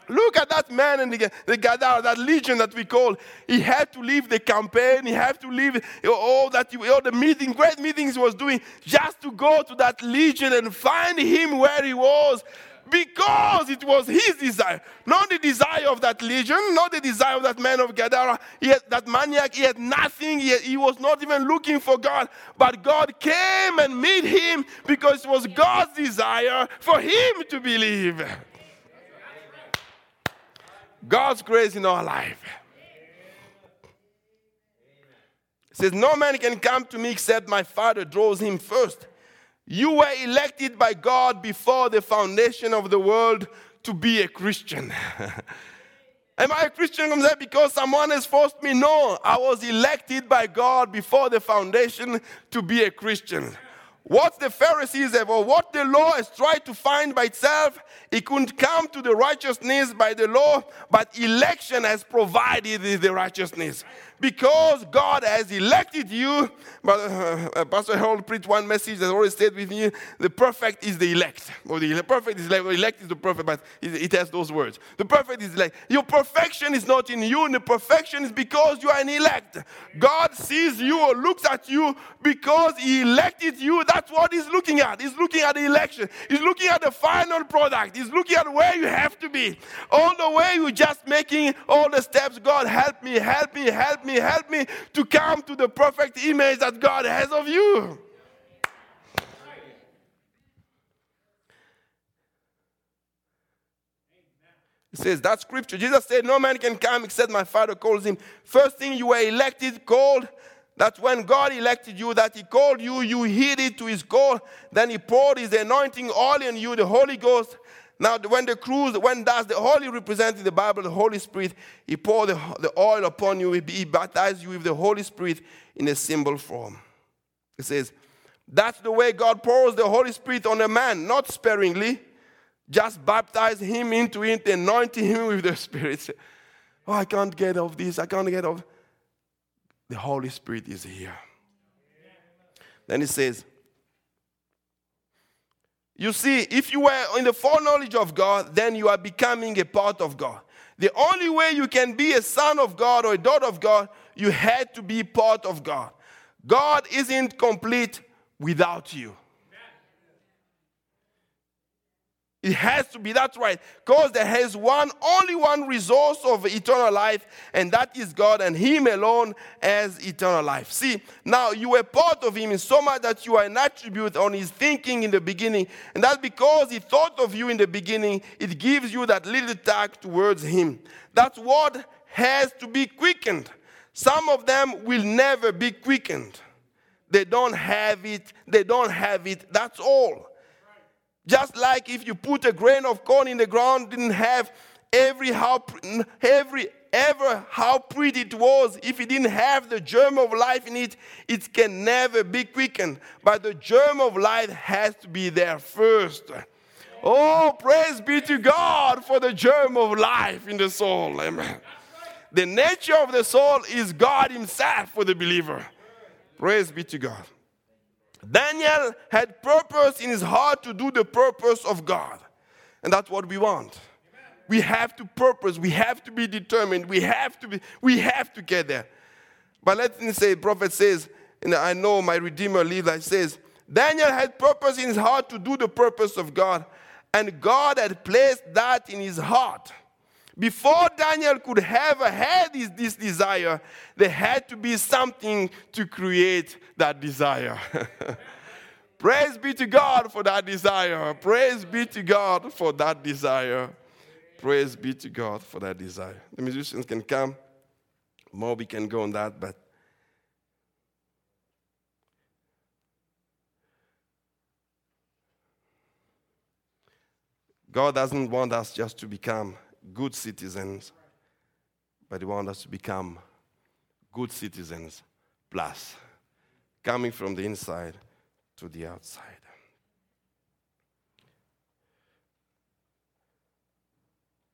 Look at that man and the, the Gadara, that legion that we call. He had to leave the campaign. He had to leave all that, all the meeting, great meetings he was doing, just to go to that legion and find him where he was. because it was his desire, not the desire of that legion, not the desire of that man of Gadara. He had, that maniac, he had nothing. He, had, he was not even looking for God, but God came and met him because it was God's desire for him to believe. God's grace in our life. It says, No man can come to me except my Father draws him first. You were elected by God before the foundation of the world to be a Christian. [laughs] Am I a Christian because someone has forced me? No, I was elected by God before the foundation to be a Christian. What the Pharisees have, or what the law has tried to find by itself, it couldn't come to the righteousness by the law, but election has provided the righteousness because God has elected you. But uh, uh, Pastor Harold preached one message that always stayed with me: the perfect is the elect, or the perfect is elect, elect is the perfect, but it, has those words. The perfect is elect. Your perfection is not in you, and the perfection is because you are an elect. God sees you or looks at you because He elected you. That's what He's looking at. He's looking at the election. He's looking at the final product. He's looking at where you have to be. All the way you're just making all the steps. God, help me, help me, help me, help me to come to the perfect image that God has of you. It says that scripture. Jesus said, No man can come except my Father calls him. First thing you were elected, called. That when God elected you, that He called you, you heeded to His call. Then He poured His anointing oil in you, the Holy Ghost, now, when the cruse, when does the Holy represent in the Bible the Holy Spirit, He poured the, the oil upon you, He baptized you with the Holy Spirit in a symbol form. It says, that's the way God pours the Holy Spirit on a man, not sparingly. Just baptize him into it, anointing him with the Spirit. [laughs] Oh, I can't get off this, I can't get off. The Holy Spirit is here. Then he says, you see, if you were in the foreknowledge of God, then you are becoming a part of God. The only way you can be a son of God or a daughter of God, you had to be part of God. God isn't complete without you. It has to be, that's right. Because there has one, only one resource of eternal life, and that is God, and Him alone as eternal life. See, now you were part of Him in so much that you are an attribute on His thinking in the beginning, and that because He thought of you in the beginning, it gives you that little tag towards Him. That's what has to be quickened. Some of them will never be quickened. They don't have it, they don't have it, that's all. Just like if you put a grain of corn in the ground, didn't have every how every ever how pretty it was, if it didn't have the germ of life in it, it can never be quickened. But the germ of life has to be there first. Oh, praise be to God for the germ of life in the soul. Amen. The nature of the soul is God Himself for the believer. Praise be to God. Daniel had purpose in his heart to do the purpose of God. And that's what we want. We have to purpose, we have to be determined, we have to be, we have to get there. But let me say, prophet says, and I know my Redeemer lives, says, Daniel had purpose in his heart to do the purpose of God, and God had placed that in his heart. Before Daniel could have had this, this desire, there had to be something to create that desire. [laughs] Praise be to God for that desire. Praise be to God for that desire. Praise be to God for that desire. The musicians can come. More we can go on that, but God doesn't want us just to become good citizens, but He wants us to become good citizens plus, coming from the inside to the outside.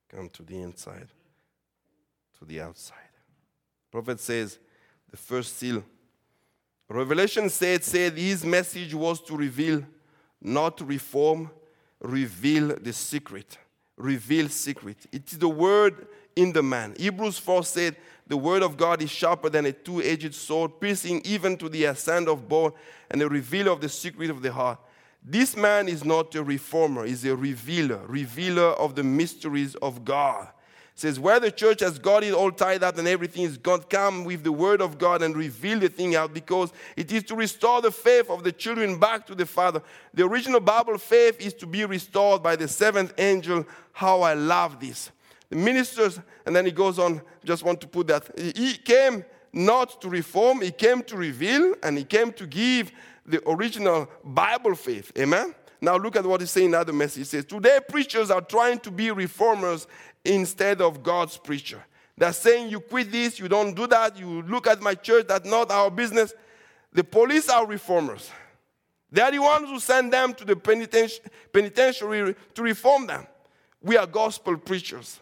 Come to the inside to the outside. Prophet says the first seal. Revelation said, said his message was to reveal, not reform, reveal the secret reveal secret. It is the word in the man. Hebrews 4 said, The word of God is sharper than a two edged sword, piercing even to the ascent of bone and the reveal of the secret of the heart. This man is not a reformer, he's a revealer, revealer of the mysteries of God. Says, where the church has got it all tied up and everything is God, come with the word of God and reveal the thing out because it is to restore the faith of the children back to the Father. The original Bible faith is to be restored by the seventh angel. How I love this. The ministers, and then he goes on, just want to put that. He came not to reform, he came to reveal, and he came to give the original Bible faith. Amen? Now look at what he's saying in other message. He says, Today preachers are trying to be reformers instead of God's preacher. They're saying you quit this, you don't do that, you look at my church, that's not our business. The police are reformers. They are the ones who send them to the penitentiary to reform them. We are gospel preachers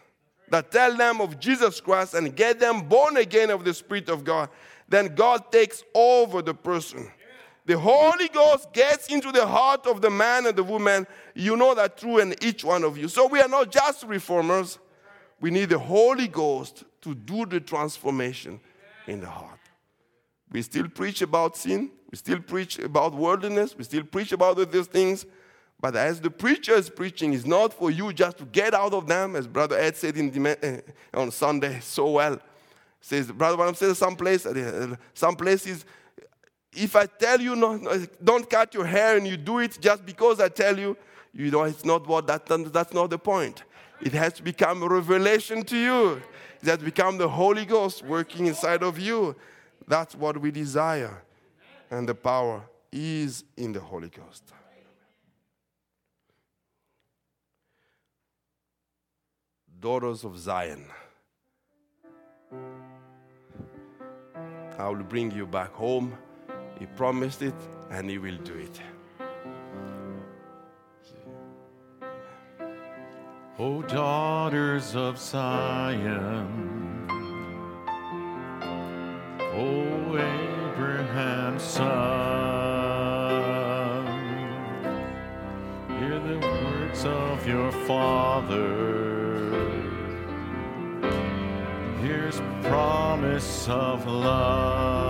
that tell them of Jesus Christ and get them born again of the Spirit of God. Then God takes over the person. The Holy Ghost gets into the heart of the man and the woman. You know that through in each one of you. So we are not just reformers. We need the Holy Ghost to do the transformation in the heart. We still preach about sin. We still preach about worldliness. We still preach about these things. But as the preacher is preaching, it's not for you just to get out of them, as Brother Ed said the, uh, on Sunday so well. Says, Brother Branham says some, place, uh, some places, if I tell you not, uh, don't cut your hair and you do it just because I tell you, you know, it's not what that, that's not the point. It has to become a revelation to you. It has become the Holy Ghost working inside of you. That's what we desire. And the power is in the Holy Ghost. Daughters of Zion. I will bring you back home. He promised it and He will do it. O daughters of Zion, O Abraham's son, hear the words of your father. Here's promise of love.